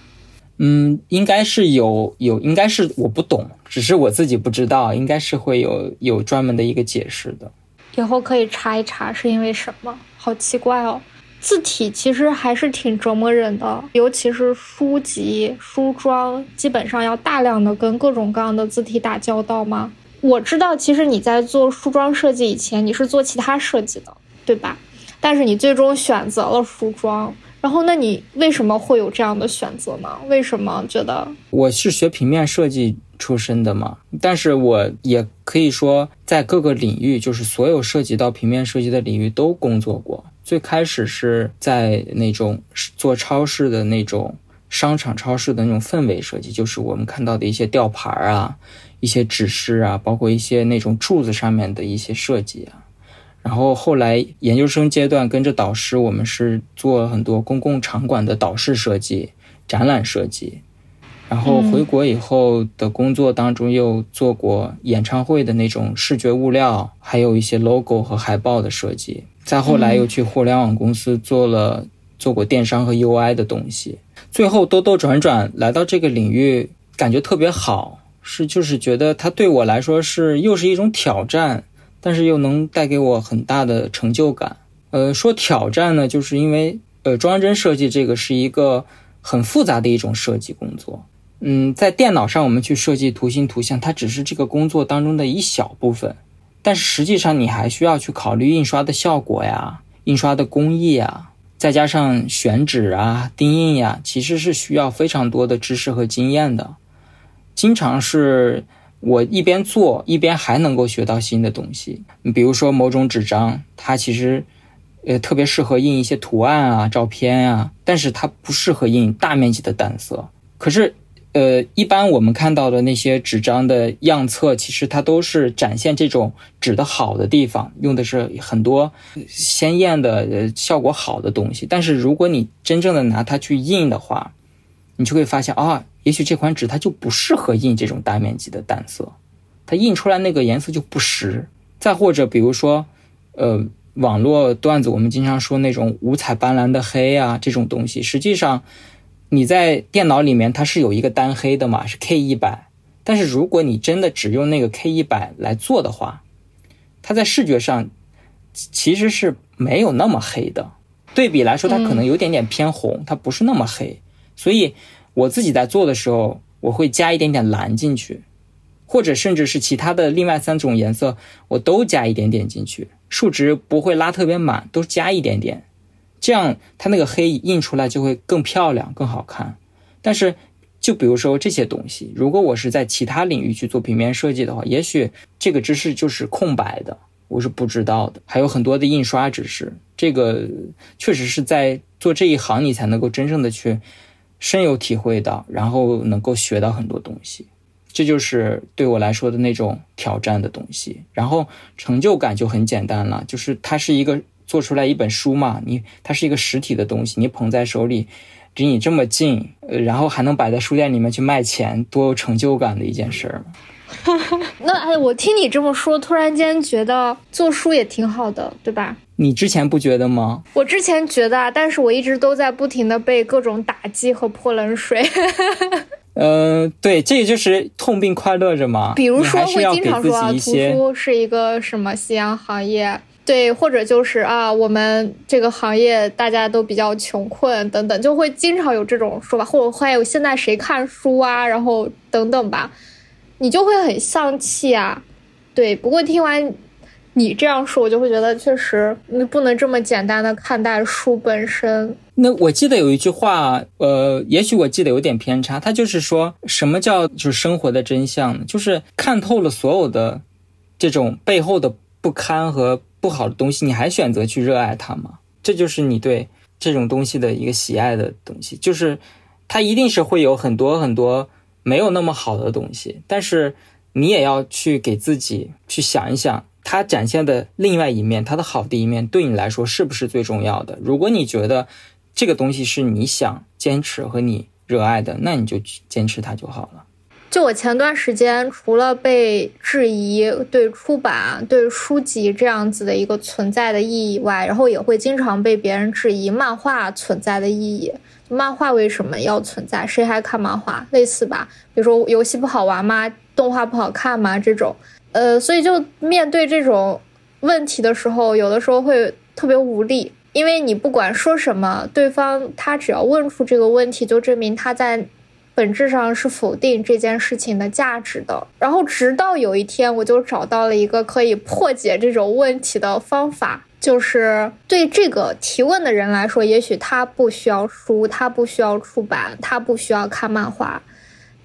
嗯，应该是有有，应该是我不懂，只是我自己不知道，应该是会有有专门的一个解释的。以后可以查一查是因为什么，好奇怪哦。字体其实还是挺折磨人的，尤其是书籍、书装，基本上要大量的跟各种各样的字体打交道吗？我知道，其实你在做书装设计以前，你是做其他设计的，对吧？但是你最终选择了书装，然后那你为什么会有这样的选择呢？为什么觉得我是学平面设计出身的嘛？但是我也可以说，在各个领域，就是所有涉及到平面设计的领域都工作过。最开始是在那种做超市的那种商场超市的那种氛围设计，就是我们看到的一些吊牌啊、一些指示啊，包括一些那种柱子上面的一些设计啊。然后后来研究生阶段跟着导师，我们是做很多公共场馆的导视设计、展览设计。然后回国以后的工作当中，又做过演唱会的那种视觉物料，还有一些 logo 和海报的设计。再后来又去互联网公司做了做过电商和 UI 的东西，最后兜兜转转来到这个领域，感觉特别好，是就是觉得它对我来说是又是一种挑战，但是又能带给我很大的成就感。呃，说挑战呢，就是因为呃，装帧设计这个是一个很复杂的一种设计工作。嗯，在电脑上我们去设计图形图像，它只是这个工作当中的一小部分。但是实际上，你还需要去考虑印刷的效果呀，印刷的工艺啊，再加上选纸啊、钉印呀，其实是需要非常多的知识和经验的。经常是我一边做一边还能够学到新的东西。比如说某种纸张，它其实呃特别适合印一些图案啊、照片啊，但是它不适合印大面积的单色。可是。呃，一般我们看到的那些纸张的样册，其实它都是展现这种纸的好的地方，用的是很多鲜艳的、效果好的东西。但是如果你真正的拿它去印的话，你就会发现啊，也许这款纸它就不适合印这种大面积的淡色，它印出来那个颜色就不实。再或者比如说，呃，网络段子我们经常说那种五彩斑斓的黑啊，这种东西，实际上。你在电脑里面它是有一个单黑的嘛，是 K 一百。但是如果你真的只用那个 K 一百来做的话，它在视觉上其实是没有那么黑的。对比来说，它可能有点点偏红，它不是那么黑。所以我自己在做的时候，我会加一点点蓝进去，或者甚至是其他的另外三种颜色，我都加一点点进去，数值不会拉特别满，都加一点点。这样，它那个黑印出来就会更漂亮、更好看。但是，就比如说这些东西，如果我是在其他领域去做平面设计的话，也许这个知识就是空白的，我是不知道的。还有很多的印刷知识，这个确实是在做这一行，你才能够真正的去深有体会到，然后能够学到很多东西。这就是对我来说的那种挑战的东西。然后成就感就很简单了，就是它是一个。做出来一本书嘛，你它是一个实体的东西，你捧在手里，离你这么近，呃，然后还能摆在书店里面去卖钱，多有成就感的一件事儿。那哎，我听你这么说，突然间觉得做书也挺好的，对吧？你之前不觉得吗？我之前觉得，但是我一直都在不停的被各种打击和泼冷水。嗯，对，这也就是痛并快乐着嘛。比如说，会经常说啊，图书是一个什么夕阳行业。对，或者就是啊，我们这个行业大家都比较穷困等等，就会经常有这种说法，或者还有现在谁看书啊，然后等等吧，你就会很丧气啊。对，不过听完你这样说，我就会觉得确实你不能这么简单的看待书本身。那我记得有一句话，呃，也许我记得有点偏差，他就是说什么叫就是生活的真相呢？就是看透了所有的这种背后的不堪和不好的东西，你还选择去热爱它吗？这就是你对这种东西的一个喜爱的东西，就是它一定是会有很多很多没有那么好的东西，但是你也要去给自己去想一想。它展现的另外一面，它的好的一面，对你来说是不是最重要的？如果你觉得这个东西是你想坚持和你热爱的，那你就坚持它就好了。就我前段时间，除了被质疑对出版、对书籍这样子的一个存在的意义外，然后也会经常被别人质疑漫画存在的意义。漫画为什么要存在？谁还看漫画？类似吧？比如说游戏不好玩吗？动画不好看吗？这种。呃，所以就面对这种问题的时候，有的时候会特别无力，因为你不管说什么，对方他只要问出这个问题，就证明他在本质上是否定这件事情的价值的。然后直到有一天，我就找到了一个可以破解这种问题的方法，就是对这个提问的人来说，也许他不需要书，他不需要出版，他不需要看漫画。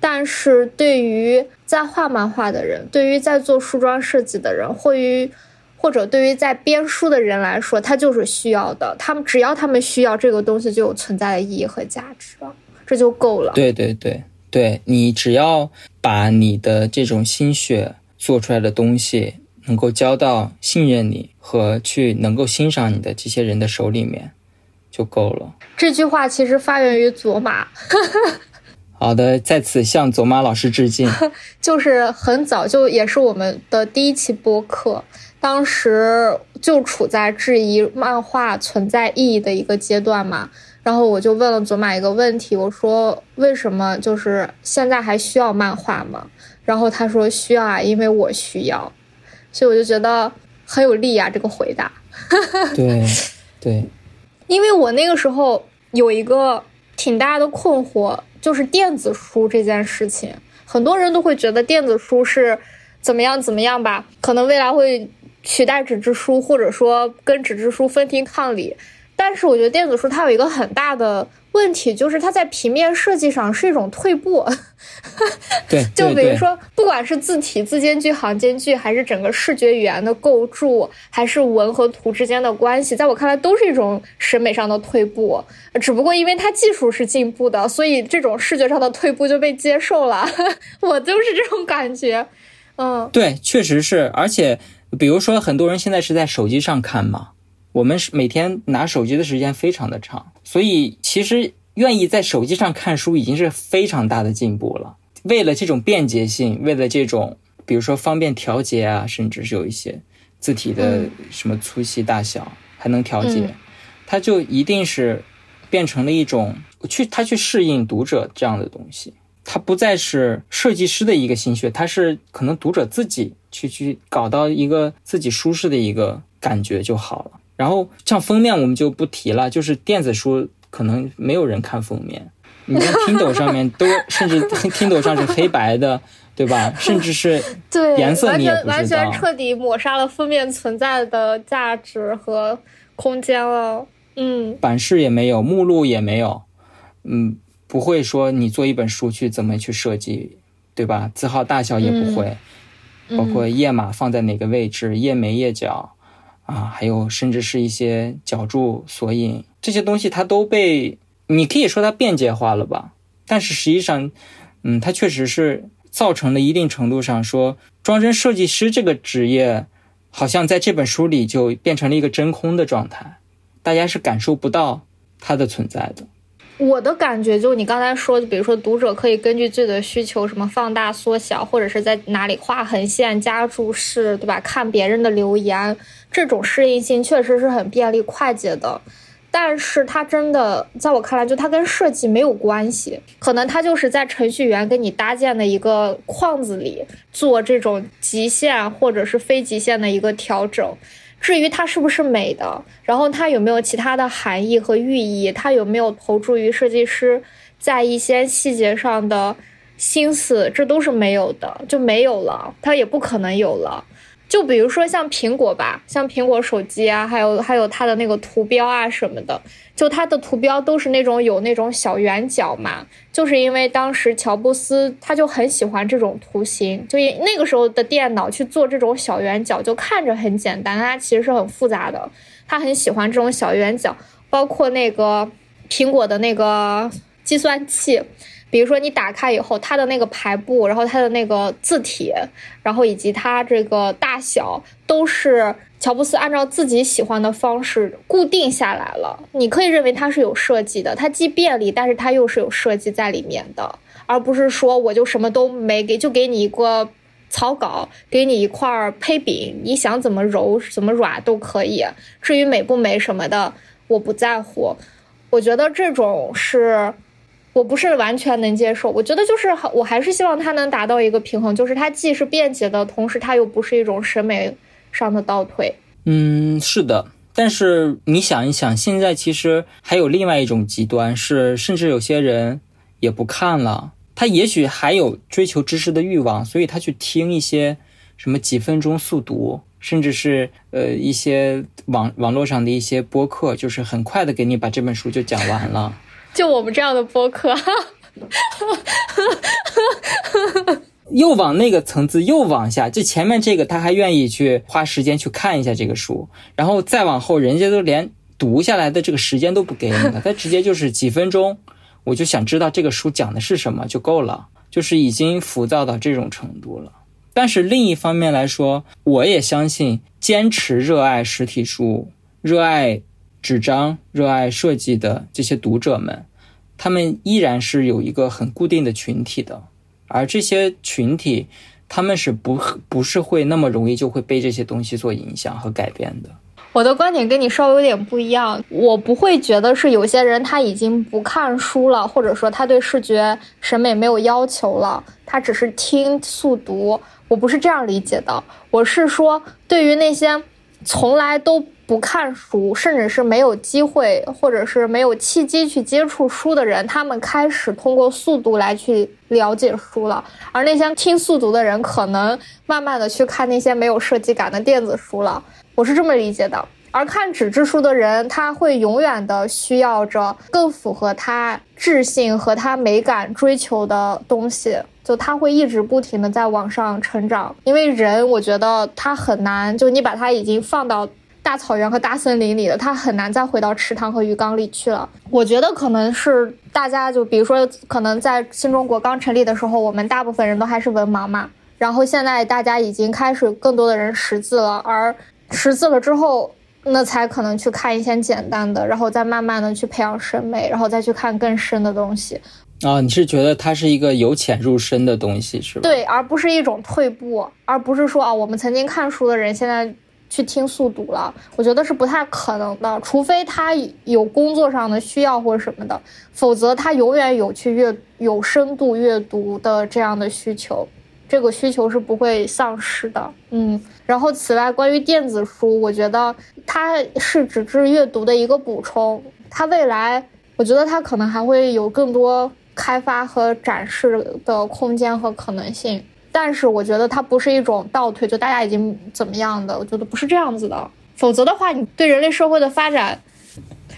但是对于在画漫画的人，对于在做梳妆设计的人，或于或者对于在编书的人来说，他就是需要的。他们只要他们需要这个东西，就有存在的意义和价值了，这就够了。对对对对，你只要把你的这种心血做出来的东西，能够交到信任你和去能够欣赏你的这些人的手里面，就够了。这句话其实发源于佐马。好的，在此向左马老师致敬。就是很早就也是我们的第一期播客，当时就处在质疑漫画存在意义的一个阶段嘛。然后我就问了左马一个问题，我说为什么就是现在还需要漫画吗？然后他说需要啊，因为我需要。所以我就觉得很有力啊，这个回答。对对，因为我那个时候有一个挺大的困惑。就是电子书这件事情，很多人都会觉得电子书是怎么样怎么样吧？可能未来会取代纸质书，或者说跟纸质书分庭抗礼。但是我觉得电子书它有一个很大的问题，就是它在平面设计上是一种退步。对，就比如说，不管是字体、字间距、行间距，还是整个视觉语言的构筑，还是文和图之间的关系，在我看来都是一种审美上的退步。只不过因为它技术是进步的，所以这种视觉上的退步就被接受了。我就是这种感觉。嗯，对，确实是。而且，比如说，很多人现在是在手机上看嘛。我们是每天拿手机的时间非常的长，所以其实愿意在手机上看书已经是非常大的进步了。为了这种便捷性，为了这种比如说方便调节啊，甚至是有一些字体的什么粗细大小还能调节，它就一定是变成了一种去它去适应读者这样的东西。它不再是设计师的一个心血，它是可能读者自己去去搞到一个自己舒适的一个感觉就好了。然后像封面我们就不提了，就是电子书可能没有人看封面，你在 Kindle 上面都 甚至 Kindle 上是黑白的，对吧？甚至是 对颜色你也不知道，完全彻底抹杀了封面存在的价值和空间了。嗯，版式也没有，目录也没有，嗯，不会说你做一本书去怎么去设计，对吧？字号大小也不会，包括页码放在哪个位置，页眉页角。啊，还有甚至是一些脚注、索引这些东西，它都被你可以说它便捷化了吧？但是实际上，嗯，它确实是造成了一定程度上说，装帧设计师这个职业，好像在这本书里就变成了一个真空的状态，大家是感受不到它的存在的。我的感觉就你刚才说，比如说读者可以根据自己的需求，什么放大、缩小，或者是在哪里画横线、加注释，对吧？看别人的留言，这种适应性确实是很便利、快捷的。但是它真的，在我看来，就它跟设计没有关系，可能它就是在程序员给你搭建的一个框子里做这种极限或者是非极限的一个调整。至于它是不是美的，然后它有没有其他的含义和寓意，它有没有投注于设计师在一些细节上的心思，这都是没有的，就没有了，它也不可能有了。就比如说像苹果吧，像苹果手机啊，还有还有它的那个图标啊什么的，就它的图标都是那种有那种小圆角嘛，就是因为当时乔布斯他就很喜欢这种图形，就那个时候的电脑去做这种小圆角，就看着很简单，它其实是很复杂的。他很喜欢这种小圆角，包括那个苹果的那个计算器。比如说你打开以后，它的那个排布，然后它的那个字体，然后以及它这个大小，都是乔布斯按照自己喜欢的方式固定下来了。你可以认为它是有设计的，它既便利，但是它又是有设计在里面的，而不是说我就什么都没给，就给你一个草稿，给你一块胚饼，你想怎么揉怎么软都可以。至于美不美什么的，我不在乎。我觉得这种是。我不是完全能接受，我觉得就是我还是希望它能达到一个平衡，就是它既是便捷的，同时它又不是一种审美上的倒退。嗯，是的。但是你想一想，现在其实还有另外一种极端，是甚至有些人也不看了，他也许还有追求知识的欲望，所以他去听一些什么几分钟速读，甚至是呃一些网网络上的一些播客，就是很快的给你把这本书就讲完了。就我们这样的播客，又往那个层次又往下，就前面这个他还愿意去花时间去看一下这个书，然后再往后，人家都连读下来的这个时间都不给你了，他直接就是几分钟，我就想知道这个书讲的是什么就够了，就是已经浮躁到这种程度了。但是另一方面来说，我也相信坚持热爱实体书，热爱。纸张热爱设计的这些读者们，他们依然是有一个很固定的群体的，而这些群体，他们是不不是会那么容易就会被这些东西所影响和改变的。我的观点跟你稍微有点不一样，我不会觉得是有些人他已经不看书了，或者说他对视觉审美没有要求了，他只是听速读。我不是这样理解的，我是说对于那些从来都。不看书，甚至是没有机会，或者是没有契机去接触书的人，他们开始通过速读来去了解书了。而那些听速读的人，可能慢慢的去看那些没有设计感的电子书了。我是这么理解的。而看纸质书的人，他会永远的需要着更符合他智性和他美感追求的东西，就他会一直不停的在往上成长。因为人，我觉得他很难，就你把他已经放到。大草原和大森林里的，它很难再回到池塘和鱼缸里去了。我觉得可能是大家就比如说，可能在新中国刚成立的时候，我们大部分人都还是文盲嘛。然后现在大家已经开始更多的人识字了，而识字了之后，那才可能去看一些简单的，然后再慢慢的去培养审美，然后再去看更深的东西。啊，你是觉得它是一个由浅入深的东西是吧？对，而不是一种退步，而不是说啊，我们曾经看书的人现在。去听速读了，我觉得是不太可能的，除非他有工作上的需要或者什么的，否则他永远有去阅有深度阅读的这样的需求，这个需求是不会丧失的。嗯，然后此外，关于电子书，我觉得它是纸质阅读的一个补充，它未来我觉得它可能还会有更多开发和展示的空间和可能性。但是我觉得它不是一种倒退，就大家已经怎么样的？我觉得不是这样子的。否则的话，你对人类社会的发展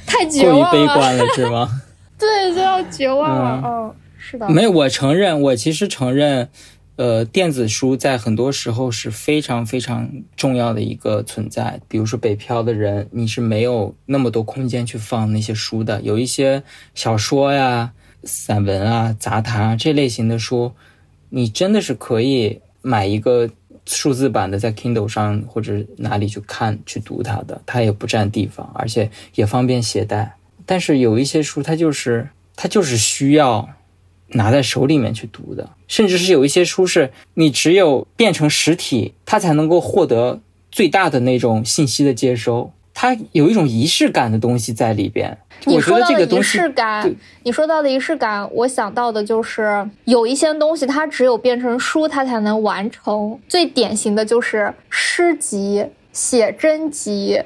太绝望了。过于悲观了，是吗？对，就要绝望了。嗯，是的。没有，我承认，我其实承认，呃，电子书在很多时候是非常非常重要的一个存在。比如说北漂的人，你是没有那么多空间去放那些书的。有一些小说呀、散文啊、杂谈啊这类型的书。你真的是可以买一个数字版的，在 Kindle 上或者哪里去看、去读它的，它也不占地方，而且也方便携带。但是有一些书，它就是它就是需要拿在手里面去读的，甚至是有一些书是你只有变成实体，它才能够获得最大的那种信息的接收。它有一种仪式感的东西在里边。你说到的仪式感，你说到的仪式感，我想到的就是有一些东西，它只有变成书，它才能完成。最典型的就是诗集、写真集，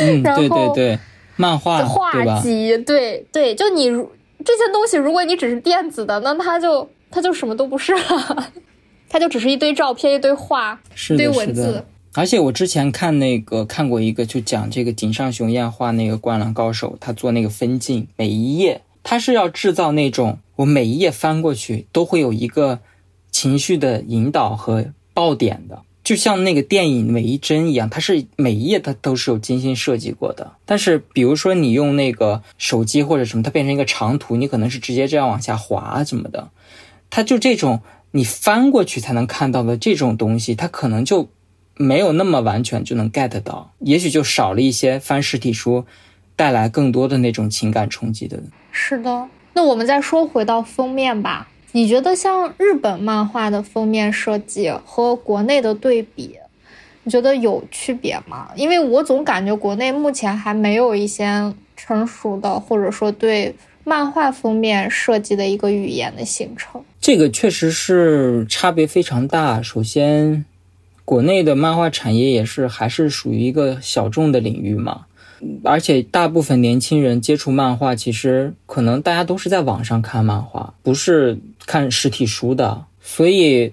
嗯，对对对，漫画、画集，对对，就你这些东西，如果你只是电子的，那它就它就什么都不是了。它就只是一堆照片、一堆画、一堆文字。而且我之前看那个看过一个，就讲这个井上雄彦画那个《灌篮高手》，他做那个分镜，每一页他是要制造那种我每一页翻过去都会有一个情绪的引导和爆点的，就像那个电影每一帧一样，它是每一页它都是有精心设计过的。但是比如说你用那个手机或者什么，它变成一个长图，你可能是直接这样往下滑什么的，它就这种你翻过去才能看到的这种东西，它可能就。没有那么完全就能 get 到，也许就少了一些翻实体书带来更多的那种情感冲击的。是的，那我们再说回到封面吧。你觉得像日本漫画的封面设计和国内的对比，你觉得有区别吗？因为我总感觉国内目前还没有一些成熟的，或者说对漫画封面设计的一个语言的形成。这个确实是差别非常大。首先。国内的漫画产业也是还是属于一个小众的领域嘛，而且大部分年轻人接触漫画，其实可能大家都是在网上看漫画，不是看实体书的。所以，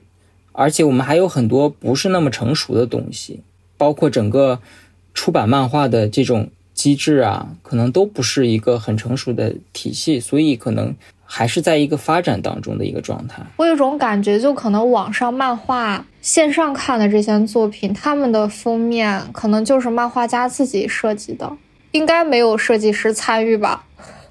而且我们还有很多不是那么成熟的东西，包括整个出版漫画的这种机制啊，可能都不是一个很成熟的体系，所以可能。还是在一个发展当中的一个状态。我有种感觉，就可能网上漫画线上看的这些作品，他们的封面可能就是漫画家自己设计的，应该没有设计师参与吧？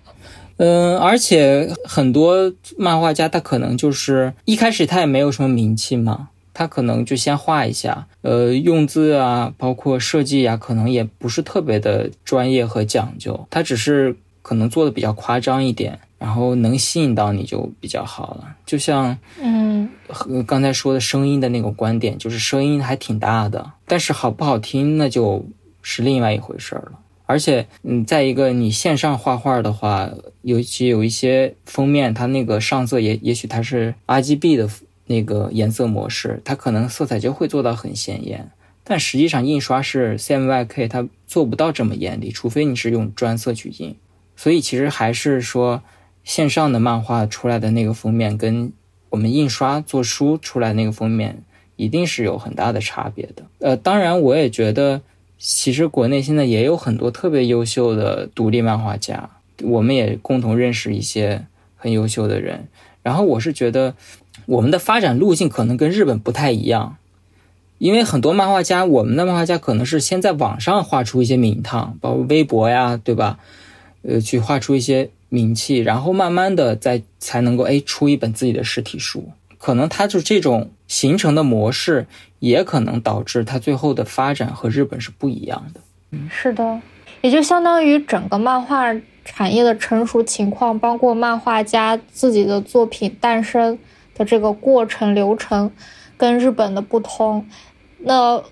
嗯，而且很多漫画家他可能就是一开始他也没有什么名气嘛，他可能就先画一下，呃，用字啊，包括设计啊，可能也不是特别的专业和讲究，他只是可能做的比较夸张一点。然后能吸引到你就比较好了，就像嗯，和刚才说的声音的那个观点，就是声音还挺大的，但是好不好听那就是另外一回事了。而且，嗯，再一个，你线上画画的话，尤其有一些封面，它那个上色也也许它是 RGB 的那个颜色模式，它可能色彩就会做到很鲜艳，但实际上印刷是 CMYK，它做不到这么艳丽，除非你是用专色去印。所以其实还是说。线上的漫画出来的那个封面，跟我们印刷做书出来那个封面，一定是有很大的差别的。呃，当然，我也觉得，其实国内现在也有很多特别优秀的独立漫画家，我们也共同认识一些很优秀的人。然后，我是觉得，我们的发展路径可能跟日本不太一样，因为很多漫画家，我们的漫画家可能是先在网上画出一些名堂，包括微博呀，对吧？呃，去画出一些。名气，然后慢慢的再才能够哎出一本自己的实体书，可能它就这种形成的模式，也可能导致它最后的发展和日本是不一样的。嗯，是的，也就相当于整个漫画产业的成熟情况，包括漫画家自己的作品诞生的这个过程流程，跟日本的不同。那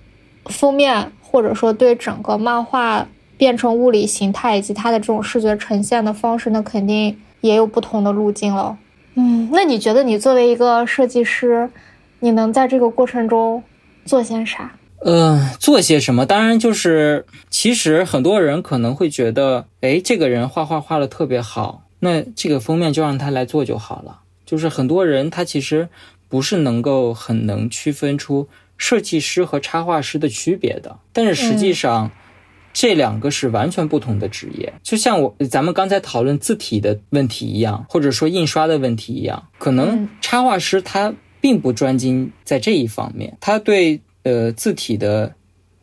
封面或者说对整个漫画。变成物理形态以及它的这种视觉呈现的方式，那肯定也有不同的路径了。嗯，那你觉得你作为一个设计师，你能在这个过程中做些啥？呃，做些什么？当然就是，其实很多人可能会觉得，哎，这个人画画画的特别好，那这个封面就让他来做就好了。就是很多人他其实不是能够很能区分出设计师和插画师的区别的，但是实际上。这两个是完全不同的职业，就像我咱们刚才讨论字体的问题一样，或者说印刷的问题一样，可能插画师他并不专精在这一方面，他对呃字体的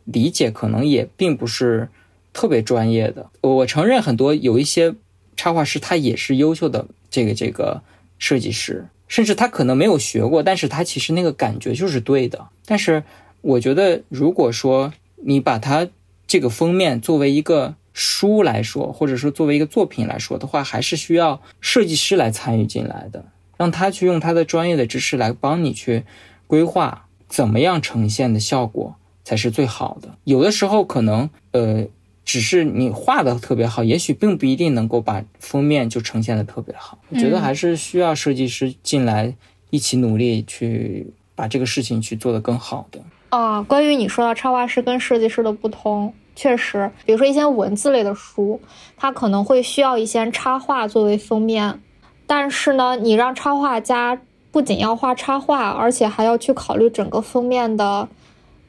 理解可能也并不是特别专业的。我承认很多有一些插画师他也是优秀的这个这个设计师，甚至他可能没有学过，但是他其实那个感觉就是对的。但是我觉得，如果说你把它这个封面作为一个书来说，或者说作为一个作品来说的话，还是需要设计师来参与进来的，让他去用他的专业的知识来帮你去规划怎么样呈现的效果才是最好的。有的时候可能呃，只是你画的特别好，也许并不一定能够把封面就呈现的特别好。我觉得还是需要设计师进来一起努力去把这个事情去做得更好的。啊，关于你说到插画师跟设计师的不同，确实，比如说一些文字类的书，它可能会需要一些插画作为封面，但是呢，你让插画家不仅要画插画，而且还要去考虑整个封面的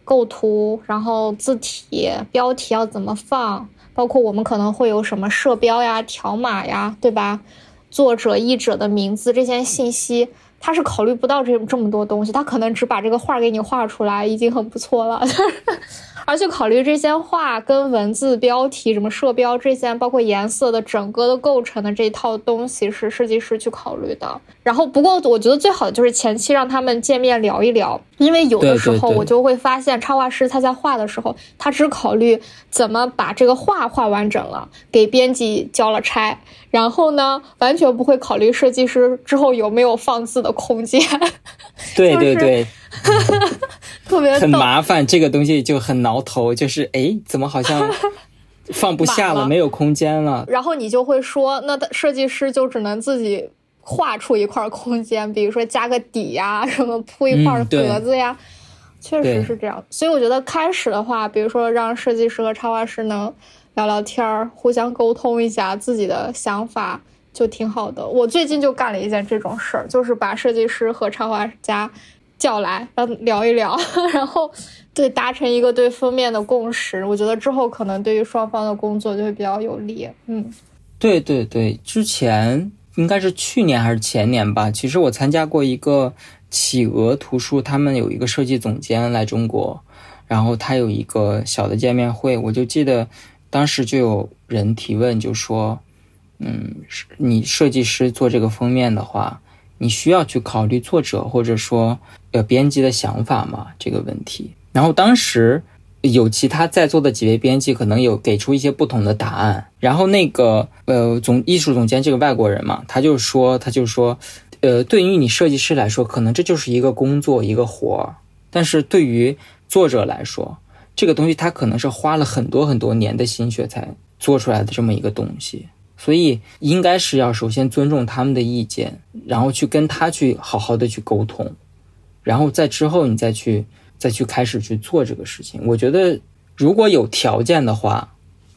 构图，然后字体、标题要怎么放，包括我们可能会有什么设标呀、条码呀，对吧？作者、译者的名字这些信息。他是考虑不到这这么多东西，他可能只把这个画给你画出来，已经很不错了。而且考虑这些画跟文字标题、什么设标这些，包括颜色的整个的构成的这一套东西，是设计师去考虑的。然后，不过我觉得最好的就是前期让他们见面聊一聊，因为有的时候我就会发现，插画师他在画的时候，他只考虑怎么把这个画画完整了，给编辑交了差，然后呢，完全不会考虑设计师之后有没有放字的空间。对 对对。特别很麻烦，这个东西就很挠头，就是哎，怎么好像 放不下了，没有空间了。然后你就会说，那设计师就只能自己画出一块空间，比如说加个底呀，什么铺一块格子呀，确实是这样。所以我觉得开始的话，比如说让设计师和插画师能聊聊天儿，互相沟通一下自己的想法，就挺好的。我最近就干了一件这种事儿，就是把设计师和插画家。叫来，然后聊一聊，然后对达成一个对封面的共识。我觉得之后可能对于双方的工作就会比较有利。嗯，对对对，之前应该是去年还是前年吧。其实我参加过一个企鹅图书，他们有一个设计总监来中国，然后他有一个小的见面会。我就记得当时就有人提问，就说：“嗯，你设计师做这个封面的话。”你需要去考虑作者或者说呃编辑的想法吗？这个问题。然后当时有其他在座的几位编辑可能有给出一些不同的答案。然后那个呃总艺术总监这个外国人嘛，他就说他就说，呃对于你设计师来说，可能这就是一个工作一个活儿，但是对于作者来说，这个东西他可能是花了很多很多年的心血才做出来的这么一个东西。所以应该是要首先尊重他们的意见，然后去跟他去好好的去沟通，然后在之后你再去再去开始去做这个事情。我觉得如果有条件的话，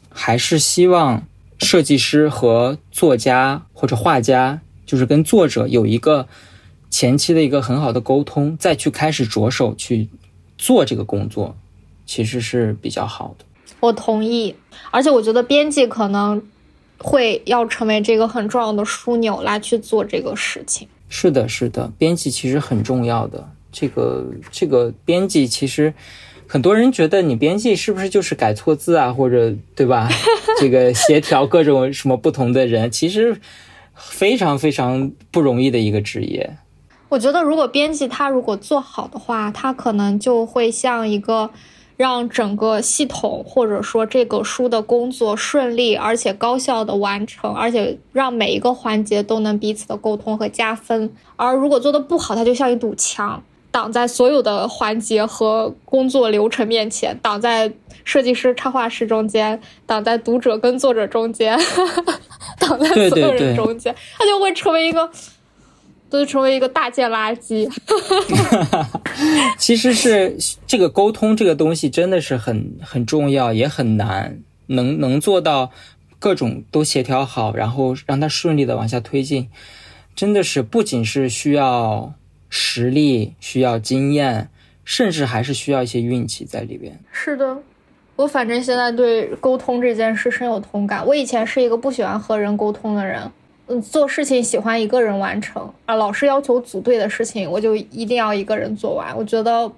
还是希望设计师和作家或者画家，就是跟作者有一个前期的一个很好的沟通，再去开始着手去做这个工作，其实是比较好的。我同意，而且我觉得编辑可能。会要成为这个很重要的枢纽来去做这个事情。是的，是的，编辑其实很重要的。这个这个编辑其实很多人觉得你编辑是不是就是改错字啊，或者对吧？这个协调各种什么不同的人，其实非常非常不容易的一个职业。我觉得如果编辑他如果做好的话，他可能就会像一个。让整个系统或者说这个书的工作顺利而且高效的完成，而且让每一个环节都能彼此的沟通和加分。而如果做的不好，它就像一堵墙，挡在所有的环节和工作流程面前，挡在设计师、插画师中间，挡在读者跟作者中间，挡在所有人中间，它就会成为一个。都成为一个大件垃圾。其实是这个沟通这个东西真的是很很重要，也很难，能能做到各种都协调好，然后让它顺利的往下推进，真的是不仅是需要实力，需要经验，甚至还是需要一些运气在里边。是的，我反正现在对沟通这件事深有同感。我以前是一个不喜欢和人沟通的人。做事情喜欢一个人完成啊，老师要求组队的事情，我就一定要一个人做完。我觉得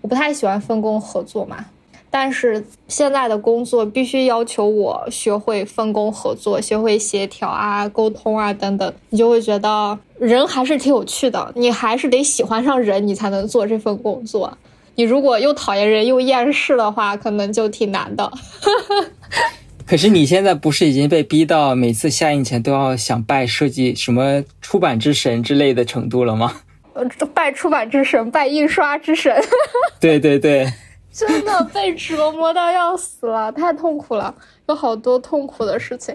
我不太喜欢分工合作嘛，但是现在的工作必须要求我学会分工合作，学会协调啊、沟通啊等等。你就会觉得人还是挺有趣的，你还是得喜欢上人，你才能做这份工作。你如果又讨厌人又厌世的话，可能就挺难的。可是你现在不是已经被逼到每次下映前都要想拜设计什么出版之神之类的程度了吗？呃，拜出版之神，拜印刷之神。对对对，真的被折磨到要死了，太痛苦了，有好多痛苦的事情。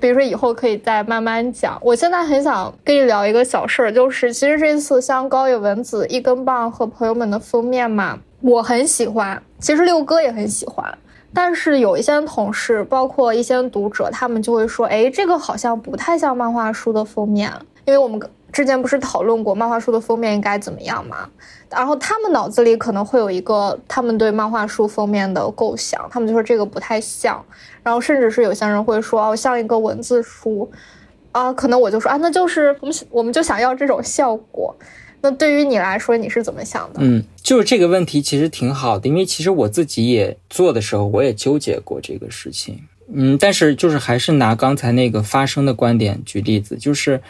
比如说以后可以再慢慢讲。我现在很想跟你聊一个小事儿，就是其实这次像高野文子一根棒和朋友们的封面嘛，我很喜欢，其实六哥也很喜欢。但是有一些同事，包括一些读者，他们就会说：“哎，这个好像不太像漫画书的封面。”因为我们之前不是讨论过漫画书的封面应该怎么样吗？然后他们脑子里可能会有一个他们对漫画书封面的构想，他们就说这个不太像，然后甚至是有些人会说哦像一个文字书，啊，可能我就说啊那就是我们我们就想要这种效果。那对于你来说你是怎么想的？嗯，就是这个问题其实挺好的，因为其实我自己也做的时候我也纠结过这个事情。嗯，但是就是还是拿刚才那个发生的观点举例子，就是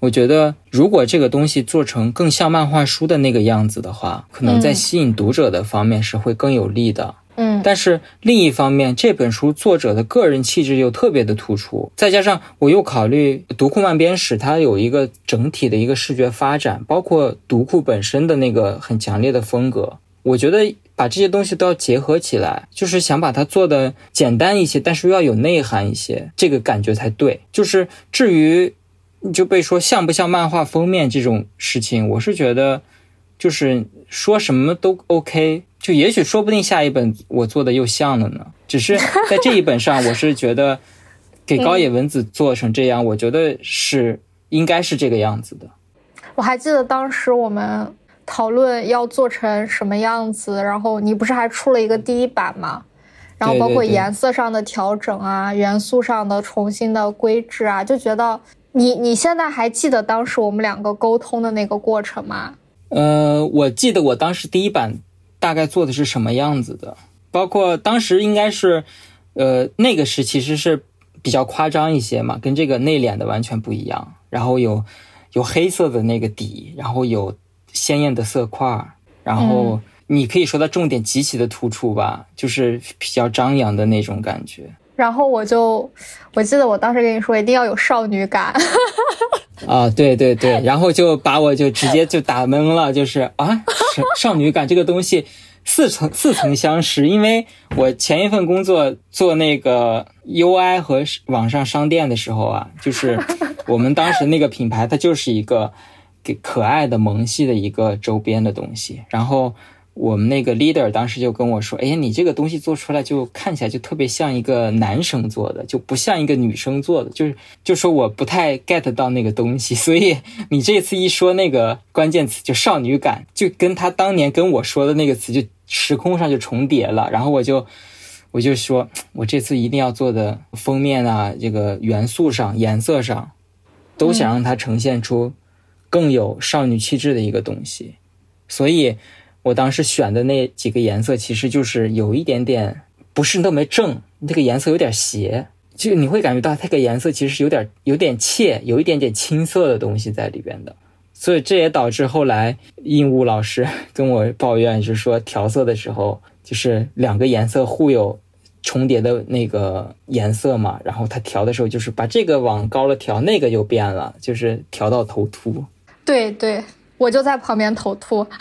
我觉得如果这个东西做成更像漫画书的那个样子的话，可能在吸引读者的方面是会更有利的。嗯，但是另一方面，这本书作者的个人气质又特别的突出，再加上我又考虑读库漫编史，它有一个整体的一个视觉发展，包括读库本身的那个很强烈的风格，我觉得。把这些东西都要结合起来，就是想把它做的简单一些，但是又要有内涵一些，这个感觉才对。就是至于就被说像不像漫画封面这种事情，我是觉得就是说什么都 OK。就也许说不定下一本我做的又像了呢。只是在这一本上，我是觉得给高野文子做成这样，我觉得是应该是这个样子的。我还记得当时我们。讨论要做成什么样子，然后你不是还出了一个第一版吗？然后包括颜色上的调整啊，元素上的重新的规制啊，就觉得你你现在还记得当时我们两个沟通的那个过程吗？呃，我记得我当时第一版大概做的是什么样子的，包括当时应该是，呃，那个是其实是比较夸张一些嘛，跟这个内敛的完全不一样。然后有有黑色的那个底，然后有。鲜艳的色块，然后你可以说它重点极其的突出吧，就是比较张扬的那种感觉。然后我就，我记得我当时跟你说一定要有少女感。啊，对对对，然后就把我就直接就打懵了，就是啊，少女感这个东西似曾似曾相识，因为我前一份工作做那个 UI 和网上商店的时候啊，就是 我们当时那个品牌它就是一个。给可爱的萌系的一个周边的东西，然后我们那个 leader 当时就跟我说：“哎呀，你这个东西做出来就看起来就特别像一个男生做的，就不像一个女生做的，就是就说我不太 get 到那个东西。所以你这次一说那个关键词就少女感，就跟他当年跟我说的那个词就时空上就重叠了。然后我就我就说我这次一定要做的封面啊，这个元素上、颜色上，都想让它呈现出。”更有少女气质的一个东西，所以我当时选的那几个颜色，其实就是有一点点不是那么正，那个颜色有点斜，就你会感觉到这个颜色其实是有点有点怯，有一点点青涩的东西在里边的，所以这也导致后来印务老师 跟我抱怨，就是说调色的时候，就是两个颜色互有重叠的那个颜色嘛，然后他调的时候就是把这个往高了调，那个就变了，就是调到头秃。对对，我就在旁边头秃。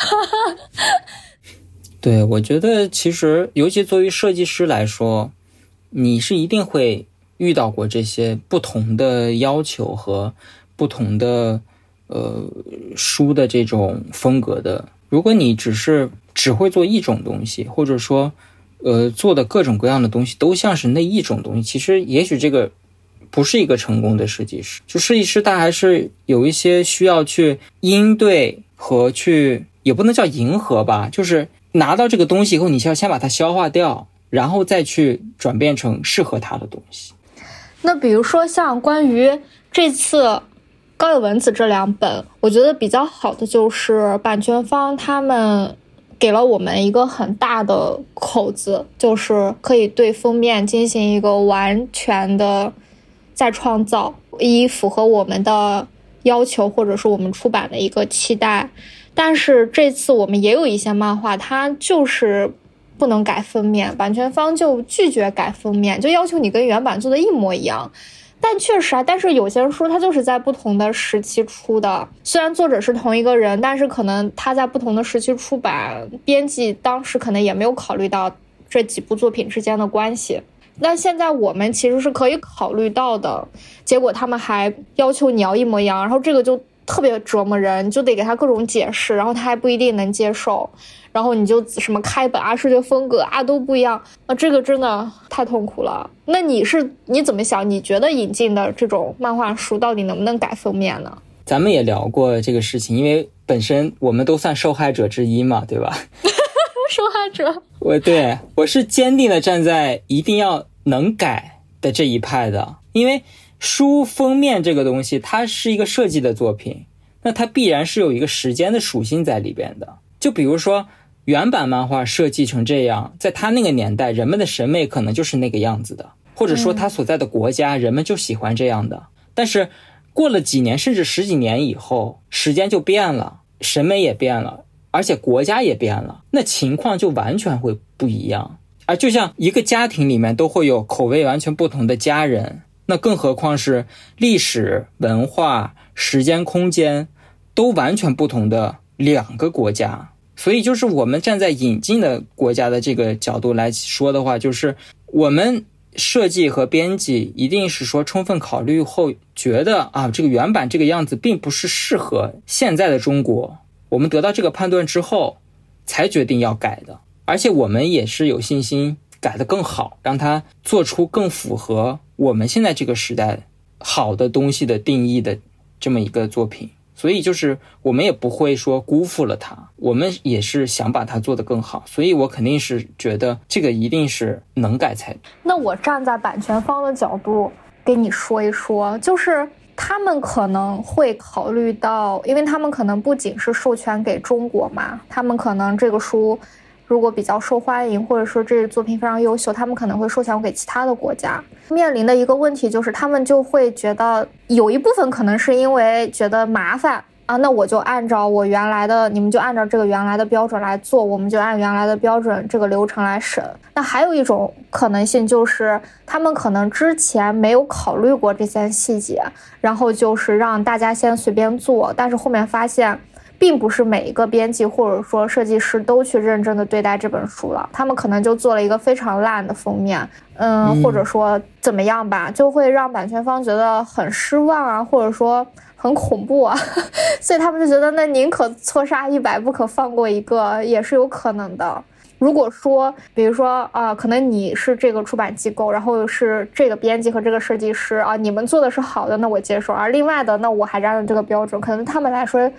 对，我觉得其实，尤其作为设计师来说，你是一定会遇到过这些不同的要求和不同的呃书的这种风格的。如果你只是只会做一种东西，或者说呃做的各种各样的东西都像是那一种东西，其实也许这个。不是一个成功的设计师，就设计师他还是有一些需要去应对和去，也不能叫迎合吧，就是拿到这个东西以后，你需要先把它消化掉，然后再去转变成适合他的东西。那比如说像关于这次高野文子这两本，我觉得比较好的就是版权方他们给了我们一个很大的口子，就是可以对封面进行一个完全的。再创造以符合我们的要求，或者是我们出版的一个期待。但是这次我们也有一些漫画，它就是不能改封面，版权方就拒绝改封面，就要求你跟原版做的一模一样。但确实啊，但是有些书它就是在不同的时期出的，虽然作者是同一个人，但是可能他在不同的时期出版，编辑当时可能也没有考虑到这几部作品之间的关系。那现在我们其实是可以考虑到的，结果他们还要求你要一模一样，然后这个就特别折磨人，就得给他各种解释，然后他还不一定能接受，然后你就什么开本啊、视觉风格啊都不一样，啊，这个真的太痛苦了。那你是你怎么想？你觉得引进的这种漫画书到底能不能改封面呢？咱们也聊过这个事情，因为本身我们都算受害者之一嘛，对吧？受害者，我对我是坚定的站在一定要能改的这一派的，因为书封面这个东西，它是一个设计的作品，那它必然是有一个时间的属性在里边的。就比如说原版漫画设计成这样，在他那个年代，人们的审美可能就是那个样子的，或者说他所在的国家，人们就喜欢这样的。但是过了几年，甚至十几年以后，时间就变了，审美也变了，而且国家也变了，那情况就完全会不一样。而就像一个家庭里面都会有口味完全不同的家人，那更何况是历史文化、时间、空间都完全不同的两个国家。所以，就是我们站在引进的国家的这个角度来说的话，就是我们设计和编辑一定是说充分考虑后，觉得啊，这个原版这个样子并不是适合现在的中国。我们得到这个判断之后，才决定要改的。而且我们也是有信心改得更好，让它做出更符合我们现在这个时代好的东西的定义的这么一个作品。所以就是我们也不会说辜负了它，我们也是想把它做得更好。所以我肯定是觉得这个一定是能改才。那我站在版权方的角度给你说一说，就是他们可能会考虑到，因为他们可能不仅是授权给中国嘛，他们可能这个书如果比较受欢迎，或者说这个作品非常优秀，他们可能会授权给其他的国家。面临的一个问题就是，他们就会觉得有一部分可能是因为觉得麻烦啊，那我就按照我原来的，你们就按照这个原来的标准来做，我们就按原来的标准这个流程来审。那还有一种可能性就是，他们可能之前没有考虑过这些细节，然后就是让大家先随便做，但是后面发现。并不是每一个编辑或者说设计师都去认真的对待这本书了，他们可能就做了一个非常烂的封面，嗯，或者说怎么样吧，就会让版权方觉得很失望啊，或者说很恐怖啊，所以他们就觉得那宁可错杀一百，不可放过一个，也是有可能的。如果说，比如说啊，可能你是这个出版机构，然后是这个编辑和这个设计师啊，你们做的是好的，那我接受；而另外的，那我还是按照这个标准，可能他们来说。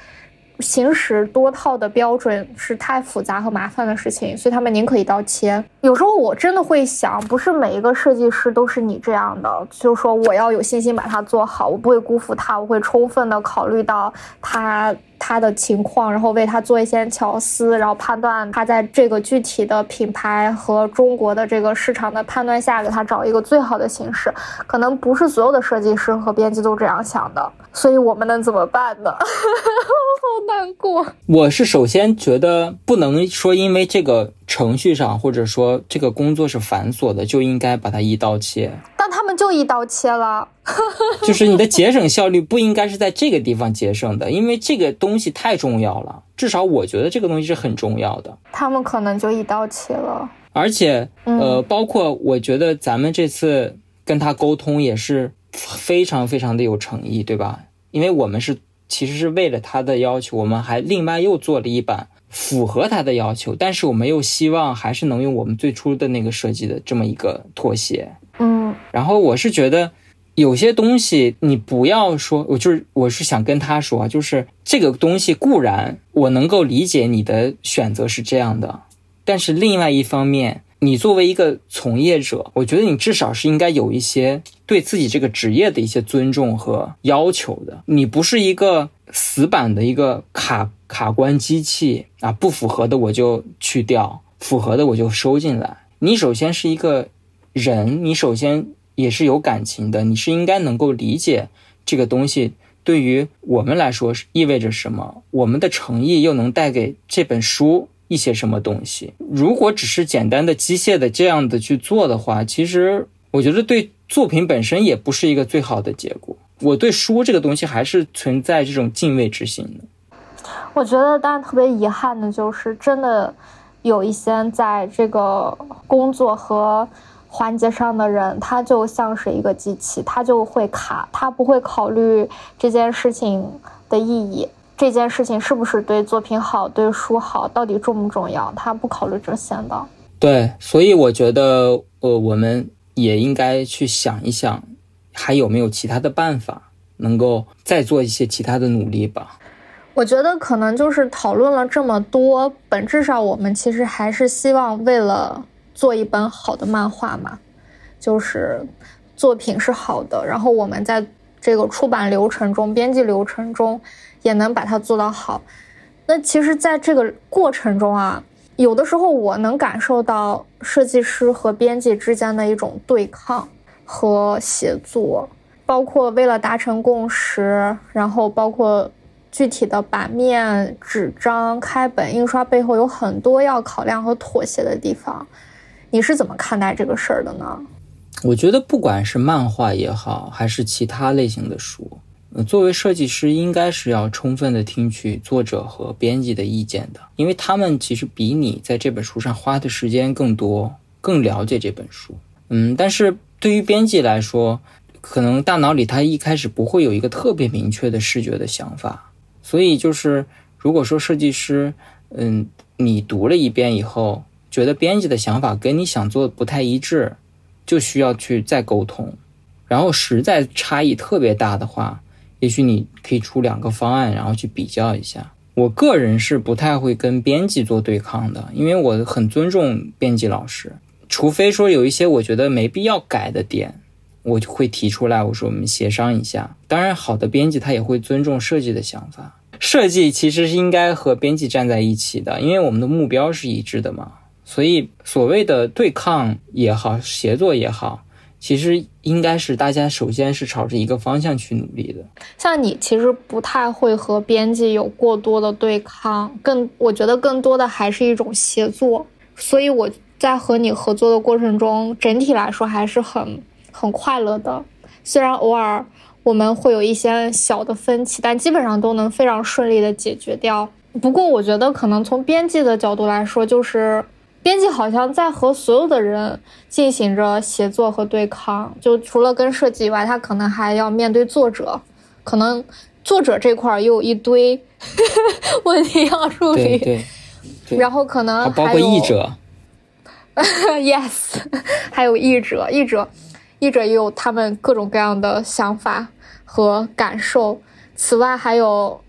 行驶多套的标准是太复杂和麻烦的事情，所以他们宁可一刀切。有时候我真的会想，不是每一个设计师都是你这样的，就是说我要有信心把它做好，我不会辜负他，我会充分的考虑到他。他的情况，然后为他做一些巧思，然后判断他在这个具体的品牌和中国的这个市场的判断下，给他找一个最好的形式。可能不是所有的设计师和编辑都这样想的，所以我们能怎么办呢？好难过。我是首先觉得不能说因为这个程序上或者说这个工作是繁琐的，就应该把它一刀切。但他们就一刀切了。就是你的节省效率不应该是在这个地方节省的，因为这个东西太重要了。至少我觉得这个东西是很重要的。他们可能就一刀切了。而且，呃，包括我觉得咱们这次跟他沟通也是非常非常的有诚意，对吧？因为我们是其实是为了他的要求，我们还另外又做了一版符合他的要求，但是我们又希望还是能用我们最初的那个设计的这么一个妥协。嗯，然后我是觉得。有些东西你不要说，我就是我是想跟他说，就是这个东西固然我能够理解你的选择是这样的，但是另外一方面，你作为一个从业者，我觉得你至少是应该有一些对自己这个职业的一些尊重和要求的。你不是一个死板的一个卡卡关机器啊，不符合的我就去掉，符合的我就收进来。你首先是一个人，你首先。也是有感情的，你是应该能够理解这个东西对于我们来说是意味着什么，我们的诚意又能带给这本书一些什么东西。如果只是简单的机械的这样的去做的话，其实我觉得对作品本身也不是一个最好的结果。我对书这个东西还是存在这种敬畏之心的。我觉得，但特别遗憾的就是，真的有一些在这个工作和。环节上的人，他就像是一个机器，他就会卡，他不会考虑这件事情的意义，这件事情是不是对作品好，对书好，到底重不重要，他不考虑这些的。对，所以我觉得，呃，我们也应该去想一想，还有没有其他的办法，能够再做一些其他的努力吧。我觉得可能就是讨论了这么多，本质上我们其实还是希望为了做一本好的漫画嘛，就是作品是好的，然后我们在这个出版流程中、编辑流程中也能把它做到好。那其实，在这个过程中啊，有的时候我能感受到设计师和编辑之间的一种对抗和协作，包括为了达成共识，然后包括。具体的版面、纸张、开本、印刷背后有很多要考量和妥协的地方，你是怎么看待这个事儿的呢？我觉得，不管是漫画也好，还是其他类型的书，作为设计师，应该是要充分的听取作者和编辑的意见的，因为他们其实比你在这本书上花的时间更多，更了解这本书。嗯，但是对于编辑来说，可能大脑里他一开始不会有一个特别明确的视觉的想法。所以就是，如果说设计师，嗯，你读了一遍以后，觉得编辑的想法跟你想做的不太一致，就需要去再沟通。然后实在差异特别大的话，也许你可以出两个方案，然后去比较一下。我个人是不太会跟编辑做对抗的，因为我很尊重编辑老师，除非说有一些我觉得没必要改的点。我就会提出来，我说我们协商一下。当然，好的编辑他也会尊重设计的想法。设计其实是应该和编辑站在一起的，因为我们的目标是一致的嘛。所以，所谓的对抗也好，协作也好，其实应该是大家首先是朝着一个方向去努力的。像你其实不太会和编辑有过多的对抗，更我觉得更多的还是一种协作。所以我在和你合作的过程中，整体来说还是很。很快乐的，虽然偶尔我们会有一些小的分歧，但基本上都能非常顺利的解决掉。不过，我觉得可能从编辑的角度来说，就是编辑好像在和所有的人进行着协作和对抗。就除了跟设计以外，他可能还要面对作者，可能作者这块又有一堆 问题要处理。对，然后可能包括译者。Yes，还有译者，译者。译者也有他们各种各样的想法和感受。此外，还有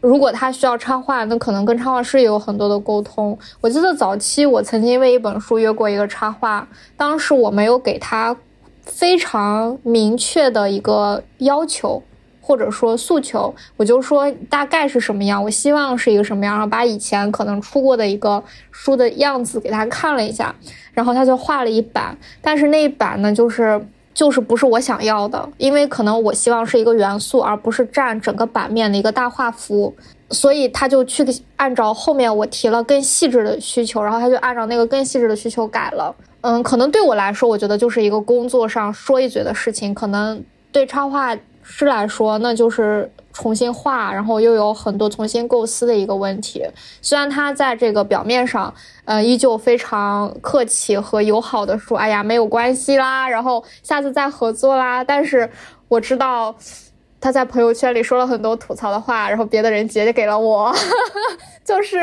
如果他需要插画，那可能跟插画师也有很多的沟通。我记得早期我曾经为一本书约过一个插画，当时我没有给他非常明确的一个要求或者说诉求，我就说大概是什么样，我希望是一个什么样，然后把以前可能出过的一个书的样子给他看了一下，然后他就画了一版，但是那一版呢，就是。就是不是我想要的，因为可能我希望是一个元素，而不是占整个版面的一个大画幅，所以他就去按照后面我提了更细致的需求，然后他就按照那个更细致的需求改了。嗯，可能对我来说，我觉得就是一个工作上说一嘴的事情，可能对插画师来说，那就是。重新画，然后又有很多重新构思的一个问题。虽然他在这个表面上，呃，依旧非常客气和友好的说：“哎呀，没有关系啦，然后下次再合作啦。”但是我知道他在朋友圈里说了很多吐槽的话，然后别的人直接给了我，就是。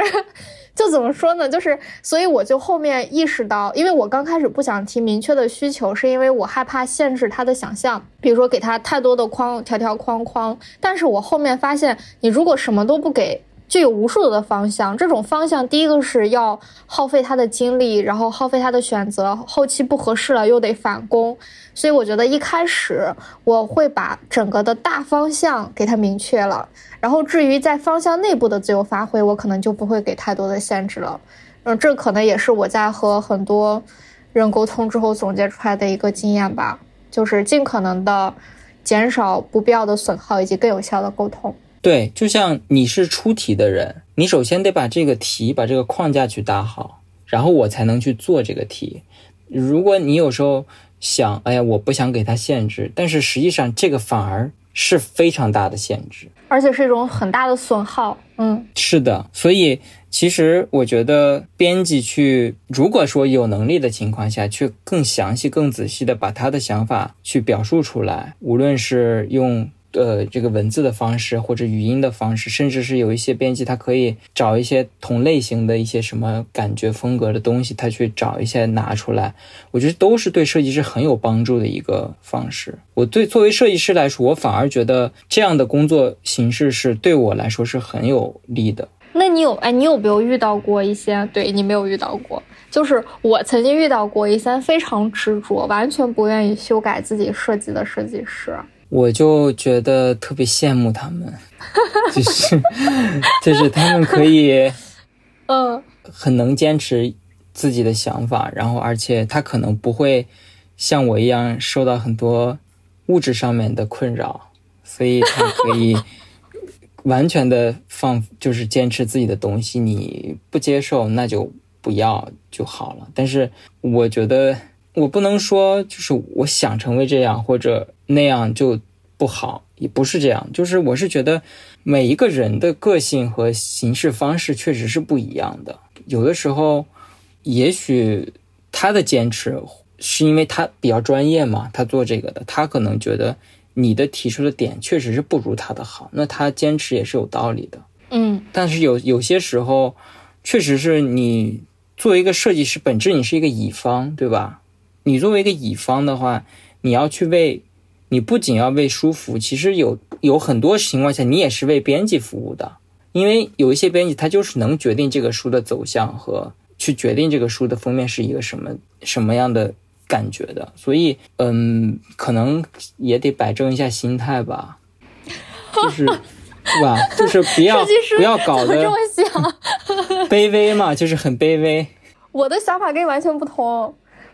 就怎么说呢？就是，所以我就后面意识到，因为我刚开始不想提明确的需求，是因为我害怕限制他的想象，比如说给他太多的框条条框框。但是我后面发现，你如果什么都不给。就有无数的方向，这种方向第一个是要耗费他的精力，然后耗费他的选择，后期不合适了又得返工，所以我觉得一开始我会把整个的大方向给他明确了，然后至于在方向内部的自由发挥，我可能就不会给太多的限制了。嗯，这可能也是我在和很多人沟通之后总结出来的一个经验吧，就是尽可能的减少不必要的损耗，以及更有效的沟通。对，就像你是出题的人，你首先得把这个题、把这个框架去搭好，然后我才能去做这个题。如果你有时候想，哎呀，我不想给他限制，但是实际上这个反而是非常大的限制，而且是一种很大的损耗。嗯，是的。所以其实我觉得编辑去，如果说有能力的情况下，去更详细、更仔细的把他的想法去表述出来，无论是用。呃，这个文字的方式或者语音的方式，甚至是有一些编辑，他可以找一些同类型的一些什么感觉风格的东西，他去找一些拿出来，我觉得都是对设计师很有帮助的一个方式。我对作为设计师来说，我反而觉得这样的工作形式是对我来说是很有利的。那你有哎，你有没有遇到过一些？对你没有遇到过，就是我曾经遇到过一些非常执着，完全不愿意修改自己设计的设计师。我就觉得特别羡慕他们，就是 就是他们可以，嗯，很能坚持自己的想法，然后而且他可能不会像我一样受到很多物质上面的困扰，所以他可以完全的放，就是坚持自己的东西。你不接受，那就不要就好了。但是我觉得。我不能说就是我想成为这样或者那样就不好，也不是这样。就是我是觉得每一个人的个性和行事方式确实是不一样的。有的时候，也许他的坚持是因为他比较专业嘛，他做这个的，他可能觉得你的提出的点确实是不如他的好，那他坚持也是有道理的。嗯，但是有有些时候，确实是你作为一个设计师，本质你是一个乙方，对吧？你作为一个乙方的话，你要去为，你不仅要为书服，其实有有很多情况下，你也是为编辑服务的。因为有一些编辑，他就是能决定这个书的走向和去决定这个书的封面是一个什么什么样的感觉的。所以，嗯，可能也得摆正一下心态吧，就是 是吧？就是不要不要搞得 卑微嘛，就是很卑微。我的想法跟你完全不同。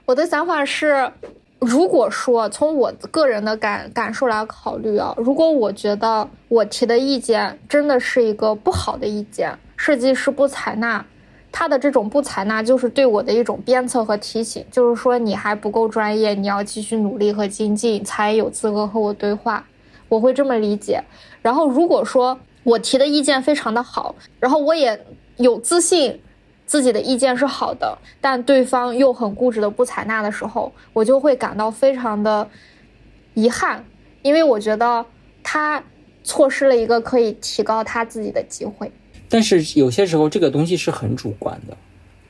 我的想法是，如果说从我个人的感感受来考虑啊，如果我觉得我提的意见真的是一个不好的意见，设计师不采纳，他的这种不采纳就是对我的一种鞭策和提醒，就是说你还不够专业，你要继续努力和精进，才有资格和我对话。我会这么理解。然后如果说我提的意见非常的好，然后我也有自信。自己的意见是好的，但对方又很固执的不采纳的时候，我就会感到非常的遗憾，因为我觉得他错失了一个可以提高他自己的机会。但是有些时候这个东西是很主观的，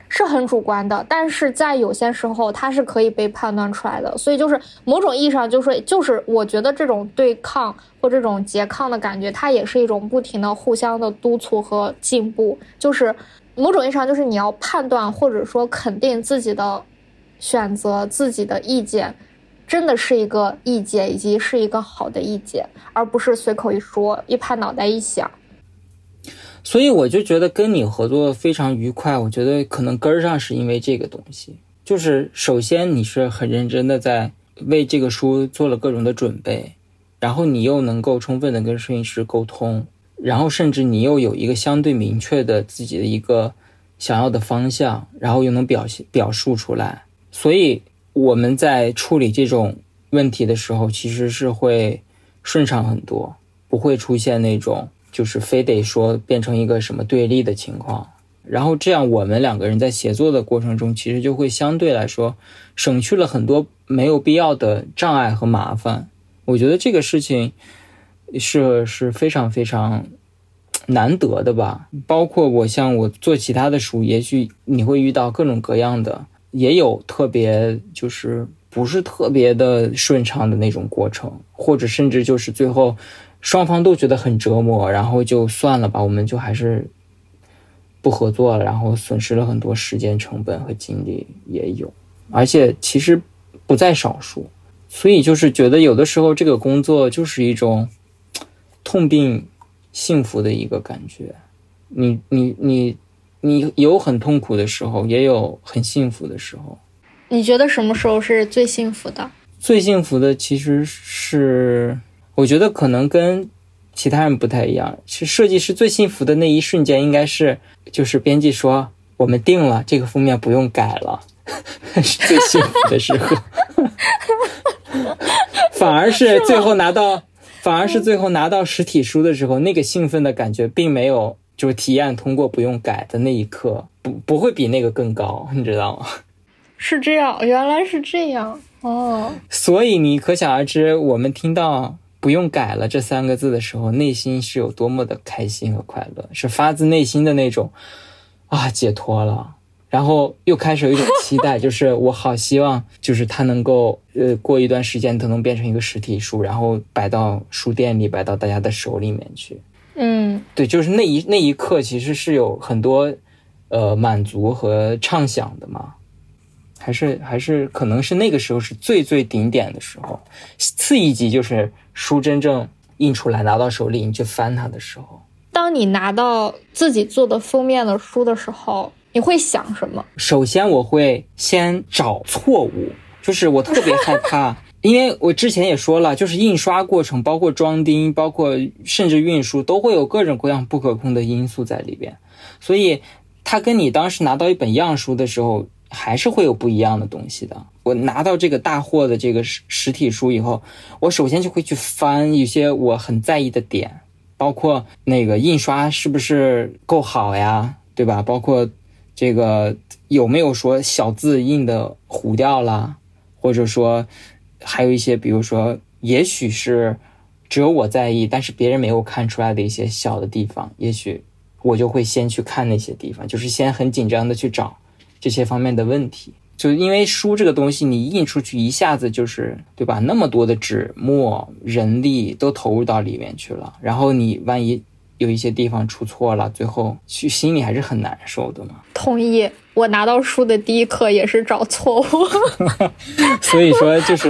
是很主观的，但是在有些时候它是可以被判断出来的。所以就是某种意义上，就是就是我觉得这种对抗或这种拮抗的感觉，它也是一种不停的互相的督促和进步，就是。某种意义上，就是你要判断或者说肯定自己的选择、自己的意见，真的是一个意见，以及是一个好的意见，而不是随口一说、一拍脑袋一想。所以我就觉得跟你合作非常愉快。我觉得可能根儿上是因为这个东西，就是首先你是很认真的在为这个书做了各种的准备，然后你又能够充分的跟摄影师沟通。然后，甚至你又有一个相对明确的自己的一个想要的方向，然后又能表现表述出来，所以我们在处理这种问题的时候，其实是会顺畅很多，不会出现那种就是非得说变成一个什么对立的情况。然后这样，我们两个人在协作的过程中，其实就会相对来说省去了很多没有必要的障碍和麻烦。我觉得这个事情。是是非常非常难得的吧？包括我像我做其他的书，也许你会遇到各种各样的，也有特别就是不是特别的顺畅的那种过程，或者甚至就是最后双方都觉得很折磨，然后就算了吧，我们就还是不合作了，然后损失了很多时间成本和精力也有，而且其实不在少数，所以就是觉得有的时候这个工作就是一种。痛并幸福的一个感觉，你你你你有很痛苦的时候，也有很幸福的时候。你觉得什么时候是最幸福的？最幸福的其实是，我觉得可能跟其他人不太一样。是设计师最幸福的那一瞬间，应该是就是编辑说我们定了这个封面不用改了，是最幸福的时候。反而是最后拿到。反而是最后拿到实体书的时候，那个兴奋的感觉并没有，就是体验通过不用改的那一刻，不不会比那个更高，你知道吗？是这样，原来是这样哦。所以你可想而知，我们听到不用改了这三个字的时候，内心是有多么的开心和快乐，是发自内心的那种啊解脱了。然后又开始有一种期待，就是我好希望，就是它能够，呃，过一段时间它能变成一个实体书，然后摆到书店里，摆到大家的手里面去。嗯，对，就是那一那一刻，其实是有很多，呃，满足和畅想的嘛。还是还是可能是那个时候是最最顶点的时候，次一级就是书真正印出来拿到手里，你去翻它的时候。当你拿到自己做的封面的书的时候。你会想什么？首先，我会先找错误，就是我特别害怕，因为我之前也说了，就是印刷过程，包括装订，包括甚至运输，都会有各种各样不可控的因素在里边，所以它跟你当时拿到一本样书的时候，还是会有不一样的东西的。我拿到这个大货的这个实实体书以后，我首先就会去翻一些我很在意的点，包括那个印刷是不是够好呀，对吧？包括。这个有没有说小字印的糊掉了，或者说还有一些，比如说，也许是只有我在意，但是别人没有看出来的一些小的地方，也许我就会先去看那些地方，就是先很紧张的去找这些方面的问题。就因为书这个东西，你印出去一下子就是对吧？那么多的纸墨人力都投入到里面去了，然后你万一。有一些地方出错了，最后去心里还是很难受的嘛。同意，我拿到书的第一刻也是找错误，所以说就是，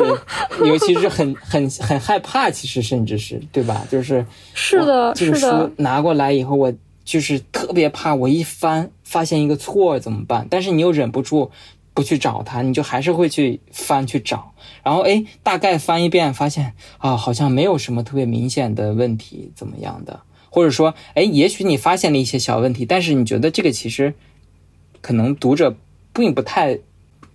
尤其是很 很很害怕，其实甚至是对吧？就是是的，这个书拿过来以后，我就是特别怕，我一翻发现一个错怎么办？但是你又忍不住不去找它，你就还是会去翻去找，然后哎，大概翻一遍，发现啊，好像没有什么特别明显的问题，怎么样的？或者说，哎，也许你发现了一些小问题，但是你觉得这个其实可能读者并不太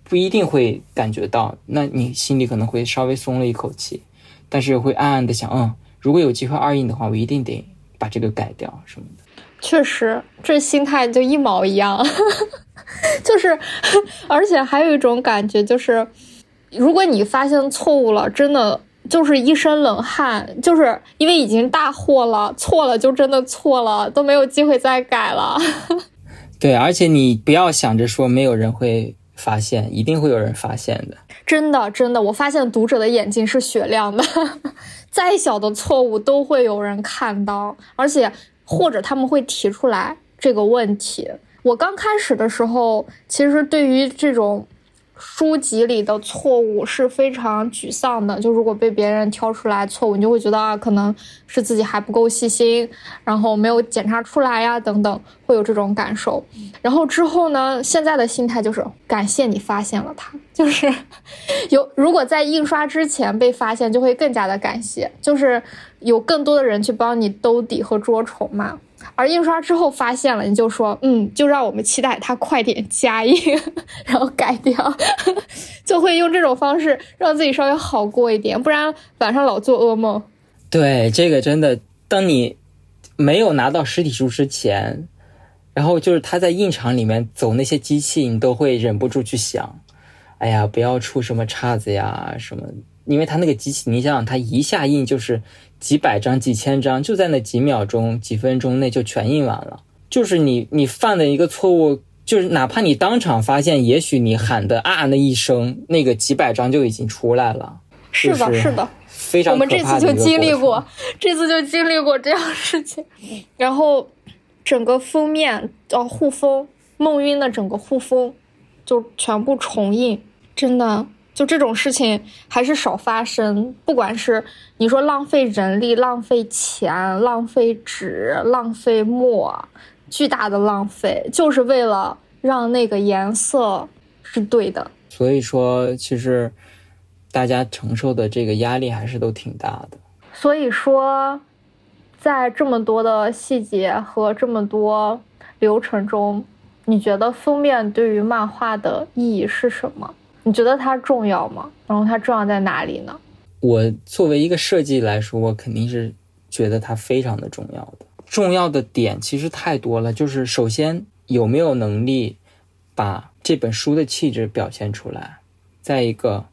不一定会感觉到，那你心里可能会稍微松了一口气，但是会暗暗的想，嗯，如果有机会二印的话，我一定得把这个改掉什么的。确实，这心态就一毛一样，就是，而且还有一种感觉就是，如果你发现错误了，真的。就是一身冷汗，就是因为已经大祸了，错了就真的错了，都没有机会再改了。对，而且你不要想着说没有人会发现，一定会有人发现的。真的，真的，我发现读者的眼睛是雪亮的，再小的错误都会有人看到，而且或者他们会提出来这个问题。我刚开始的时候，其实对于这种。书籍里的错误是非常沮丧的，就如果被别人挑出来错误，你就会觉得啊，可能是自己还不够细心，然后没有检查出来呀，等等，会有这种感受。然后之后呢，现在的心态就是感谢你发现了它，就是 有如果在印刷之前被发现，就会更加的感谢，就是有更多的人去帮你兜底和捉虫嘛。而印刷之后发现了，你就说，嗯，就让我们期待它快点加印，然后改掉，就会用这种方式让自己稍微好过一点，不然晚上老做噩梦。对，这个真的，当你没有拿到实体书之前，然后就是他在印厂里面走那些机器，你都会忍不住去想，哎呀，不要出什么岔子呀什么，因为他那个机器，你想想，他一下印就是。几百张、几千张，就在那几秒钟、几分钟内就全印完了。就是你，你犯的一个错误，就是哪怕你当场发现，也许你喊的啊那一声，那个几百张就已经出来了。是的，是的，非常。我们这次就经历过，这次就经历过这样事情。然后，整个封面哦，护封梦晕的整个护封就全部重印，真的。就这种事情还是少发生，不管是你说浪费人力、浪费钱、浪费纸、浪费墨，巨大的浪费，就是为了让那个颜色是对的。所以说，其实大家承受的这个压力还是都挺大的。所以说，在这么多的细节和这么多流程中，你觉得封面对于漫画的意义是什么？你觉得它重要吗？然后它重要在哪里呢？我作为一个设计来说，我肯定是觉得它非常的重要的。重要的点其实太多了，就是首先有没有能力把这本书的气质表现出来，再一个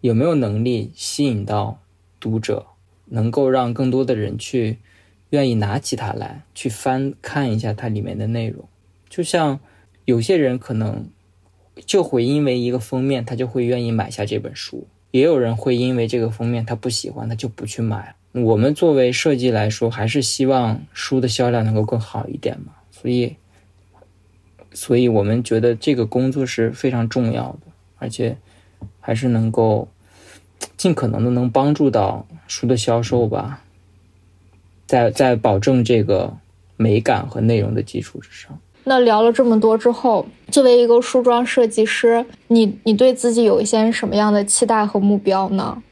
有没有能力吸引到读者，能够让更多的人去愿意拿起它来，去翻看一下它里面的内容。就像有些人可能就会因为一个封面，他就会愿意买下这本书；也有人会因为这个封面他不喜欢，他就不去买。我们作为设计来说，还是希望书的销量能够更好一点嘛。所以，所以我们觉得这个工作是非常重要的，而且还是能够尽可能的能帮助到书的销售吧，在在保证这个美感和内容的基础之上。那聊了这么多之后，作为一个梳妆设计师，你你对自己有一些什么样的期待和目标呢？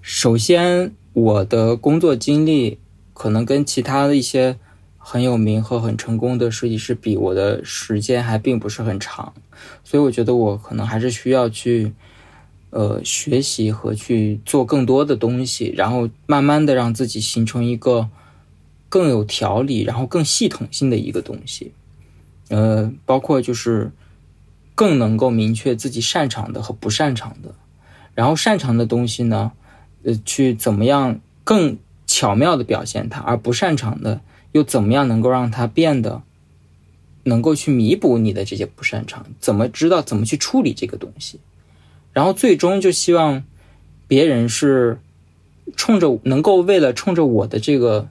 首先。我的工作经历可能跟其他的一些很有名和很成功的设计师比，我的时间还并不是很长，所以我觉得我可能还是需要去呃学习和去做更多的东西，然后慢慢的让自己形成一个更有条理，然后更系统性的一个东西，呃，包括就是更能够明确自己擅长的和不擅长的，然后擅长的东西呢。呃，去怎么样更巧妙的表现它，而不擅长的又怎么样能够让它变得能够去弥补你的这些不擅长？怎么知道怎么去处理这个东西？然后最终就希望别人是冲着能够为了冲着我的这个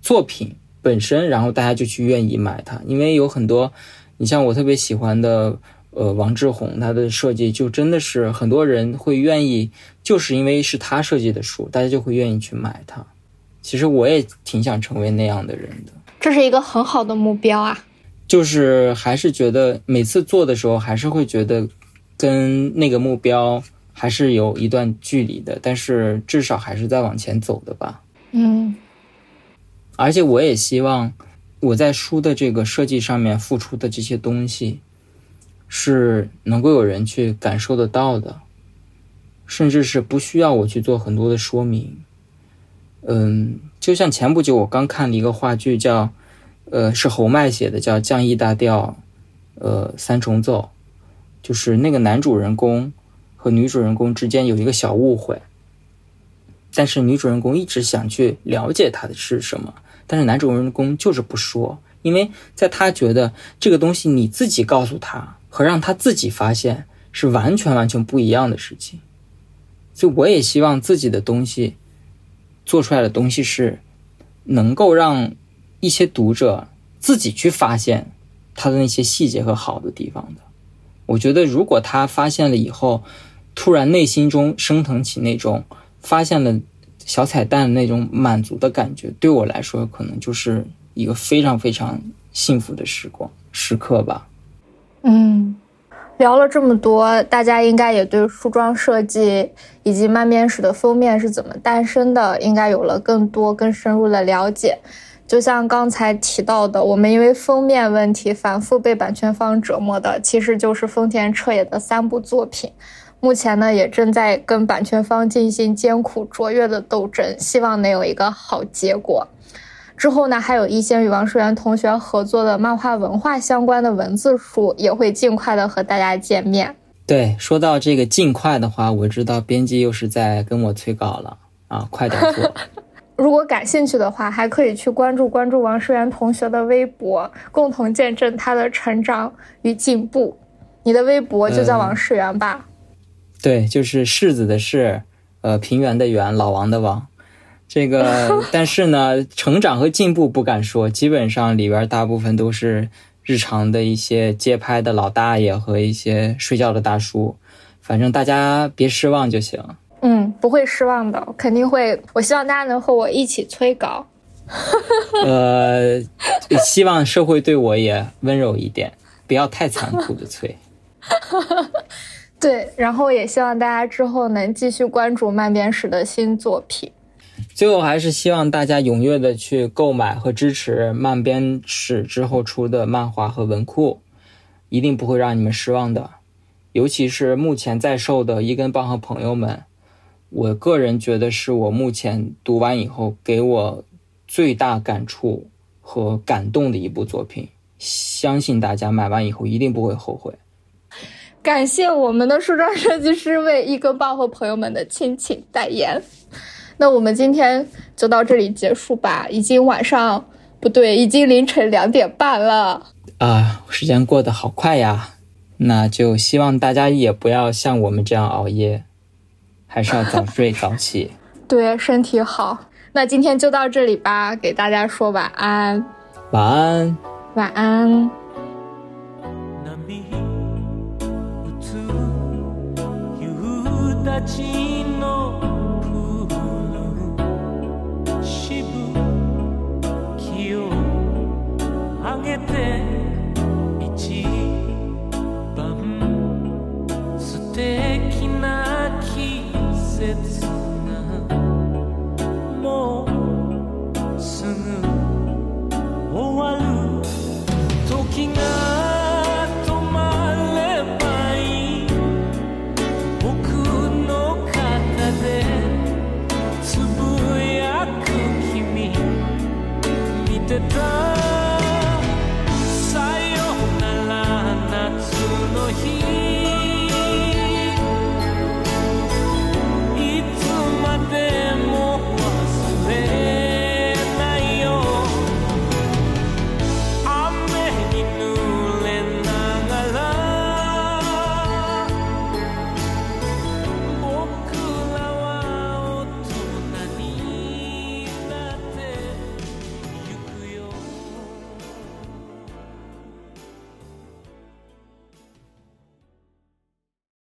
作品本身，然后大家就去愿意买它，因为有很多你像我特别喜欢的。呃，王志宏他的设计就真的是很多人会愿意，就是因为是他设计的书，大家就会愿意去买它。其实我也挺想成为那样的人的，这是一个很好的目标啊。就是还是觉得每次做的时候，还是会觉得跟那个目标还是有一段距离的，但是至少还是在往前走的吧。嗯，而且我也希望我在书的这个设计上面付出的这些东西。是能够有人去感受得到的，甚至是不需要我去做很多的说明。嗯，就像前不久我刚看了一个话剧，叫呃是侯麦写的，叫《降 E 大调》，呃三重奏，就是那个男主人公和女主人公之间有一个小误会，但是女主人公一直想去了解他的是什么，但是男主人公就是不说，因为在他觉得这个东西你自己告诉他。和让他自己发现是完全完全不一样的事情，所以我也希望自己的东西做出来的东西是能够让一些读者自己去发现他的那些细节和好的地方的。我觉得如果他发现了以后，突然内心中升腾起那种发现了小彩蛋那种满足的感觉，对我来说可能就是一个非常非常幸福的时光时刻吧。嗯，聊了这么多，大家应该也对梳妆设计以及慢面史的封面是怎么诞生的，应该有了更多更深入的了解。就像刚才提到的，我们因为封面问题反复被版权方折磨的，其实就是丰田彻也的三部作品。目前呢，也正在跟版权方进行艰苦卓越的斗争，希望能有一个好结果。之后呢，还有一些与王世元同学合作的漫画文化相关的文字书，也会尽快的和大家见面。对，说到这个尽快的话，我知道编辑又是在跟我催稿了啊，快点做。如果感兴趣的话，还可以去关注关注王世元同学的微博，共同见证他的成长与进步。你的微博就叫王世元吧？对，就是柿子的柿，呃，平原的原，老王的王。这个，但是呢，成长和进步不敢说，基本上里边大部分都是日常的一些街拍的老大爷和一些睡觉的大叔，反正大家别失望就行。嗯，不会失望的，肯定会。我希望大家能和我一起催稿。呃，希望社会对我也温柔一点，不要太残酷的催。对，然后也希望大家之后能继续关注漫边史的新作品。最后还是希望大家踊跃的去购买和支持漫编史之后出的漫画和文库，一定不会让你们失望的。尤其是目前在售的一根棒和朋友们，我个人觉得是我目前读完以后给我最大感触和感动的一部作品。相信大家买完以后一定不会后悔。感谢我们的梳妆设计师为一根棒和朋友们的亲情代言。那我们今天就到这里结束吧，已经晚上不对，已经凌晨两点半了。啊，时间过得好快呀！那就希望大家也不要像我们这样熬夜，还是要早睡早起。对，身体好。那今天就到这里吧，给大家说晚安。晚安。晚安。たちのプールしぶきをあげて一番素敵な季節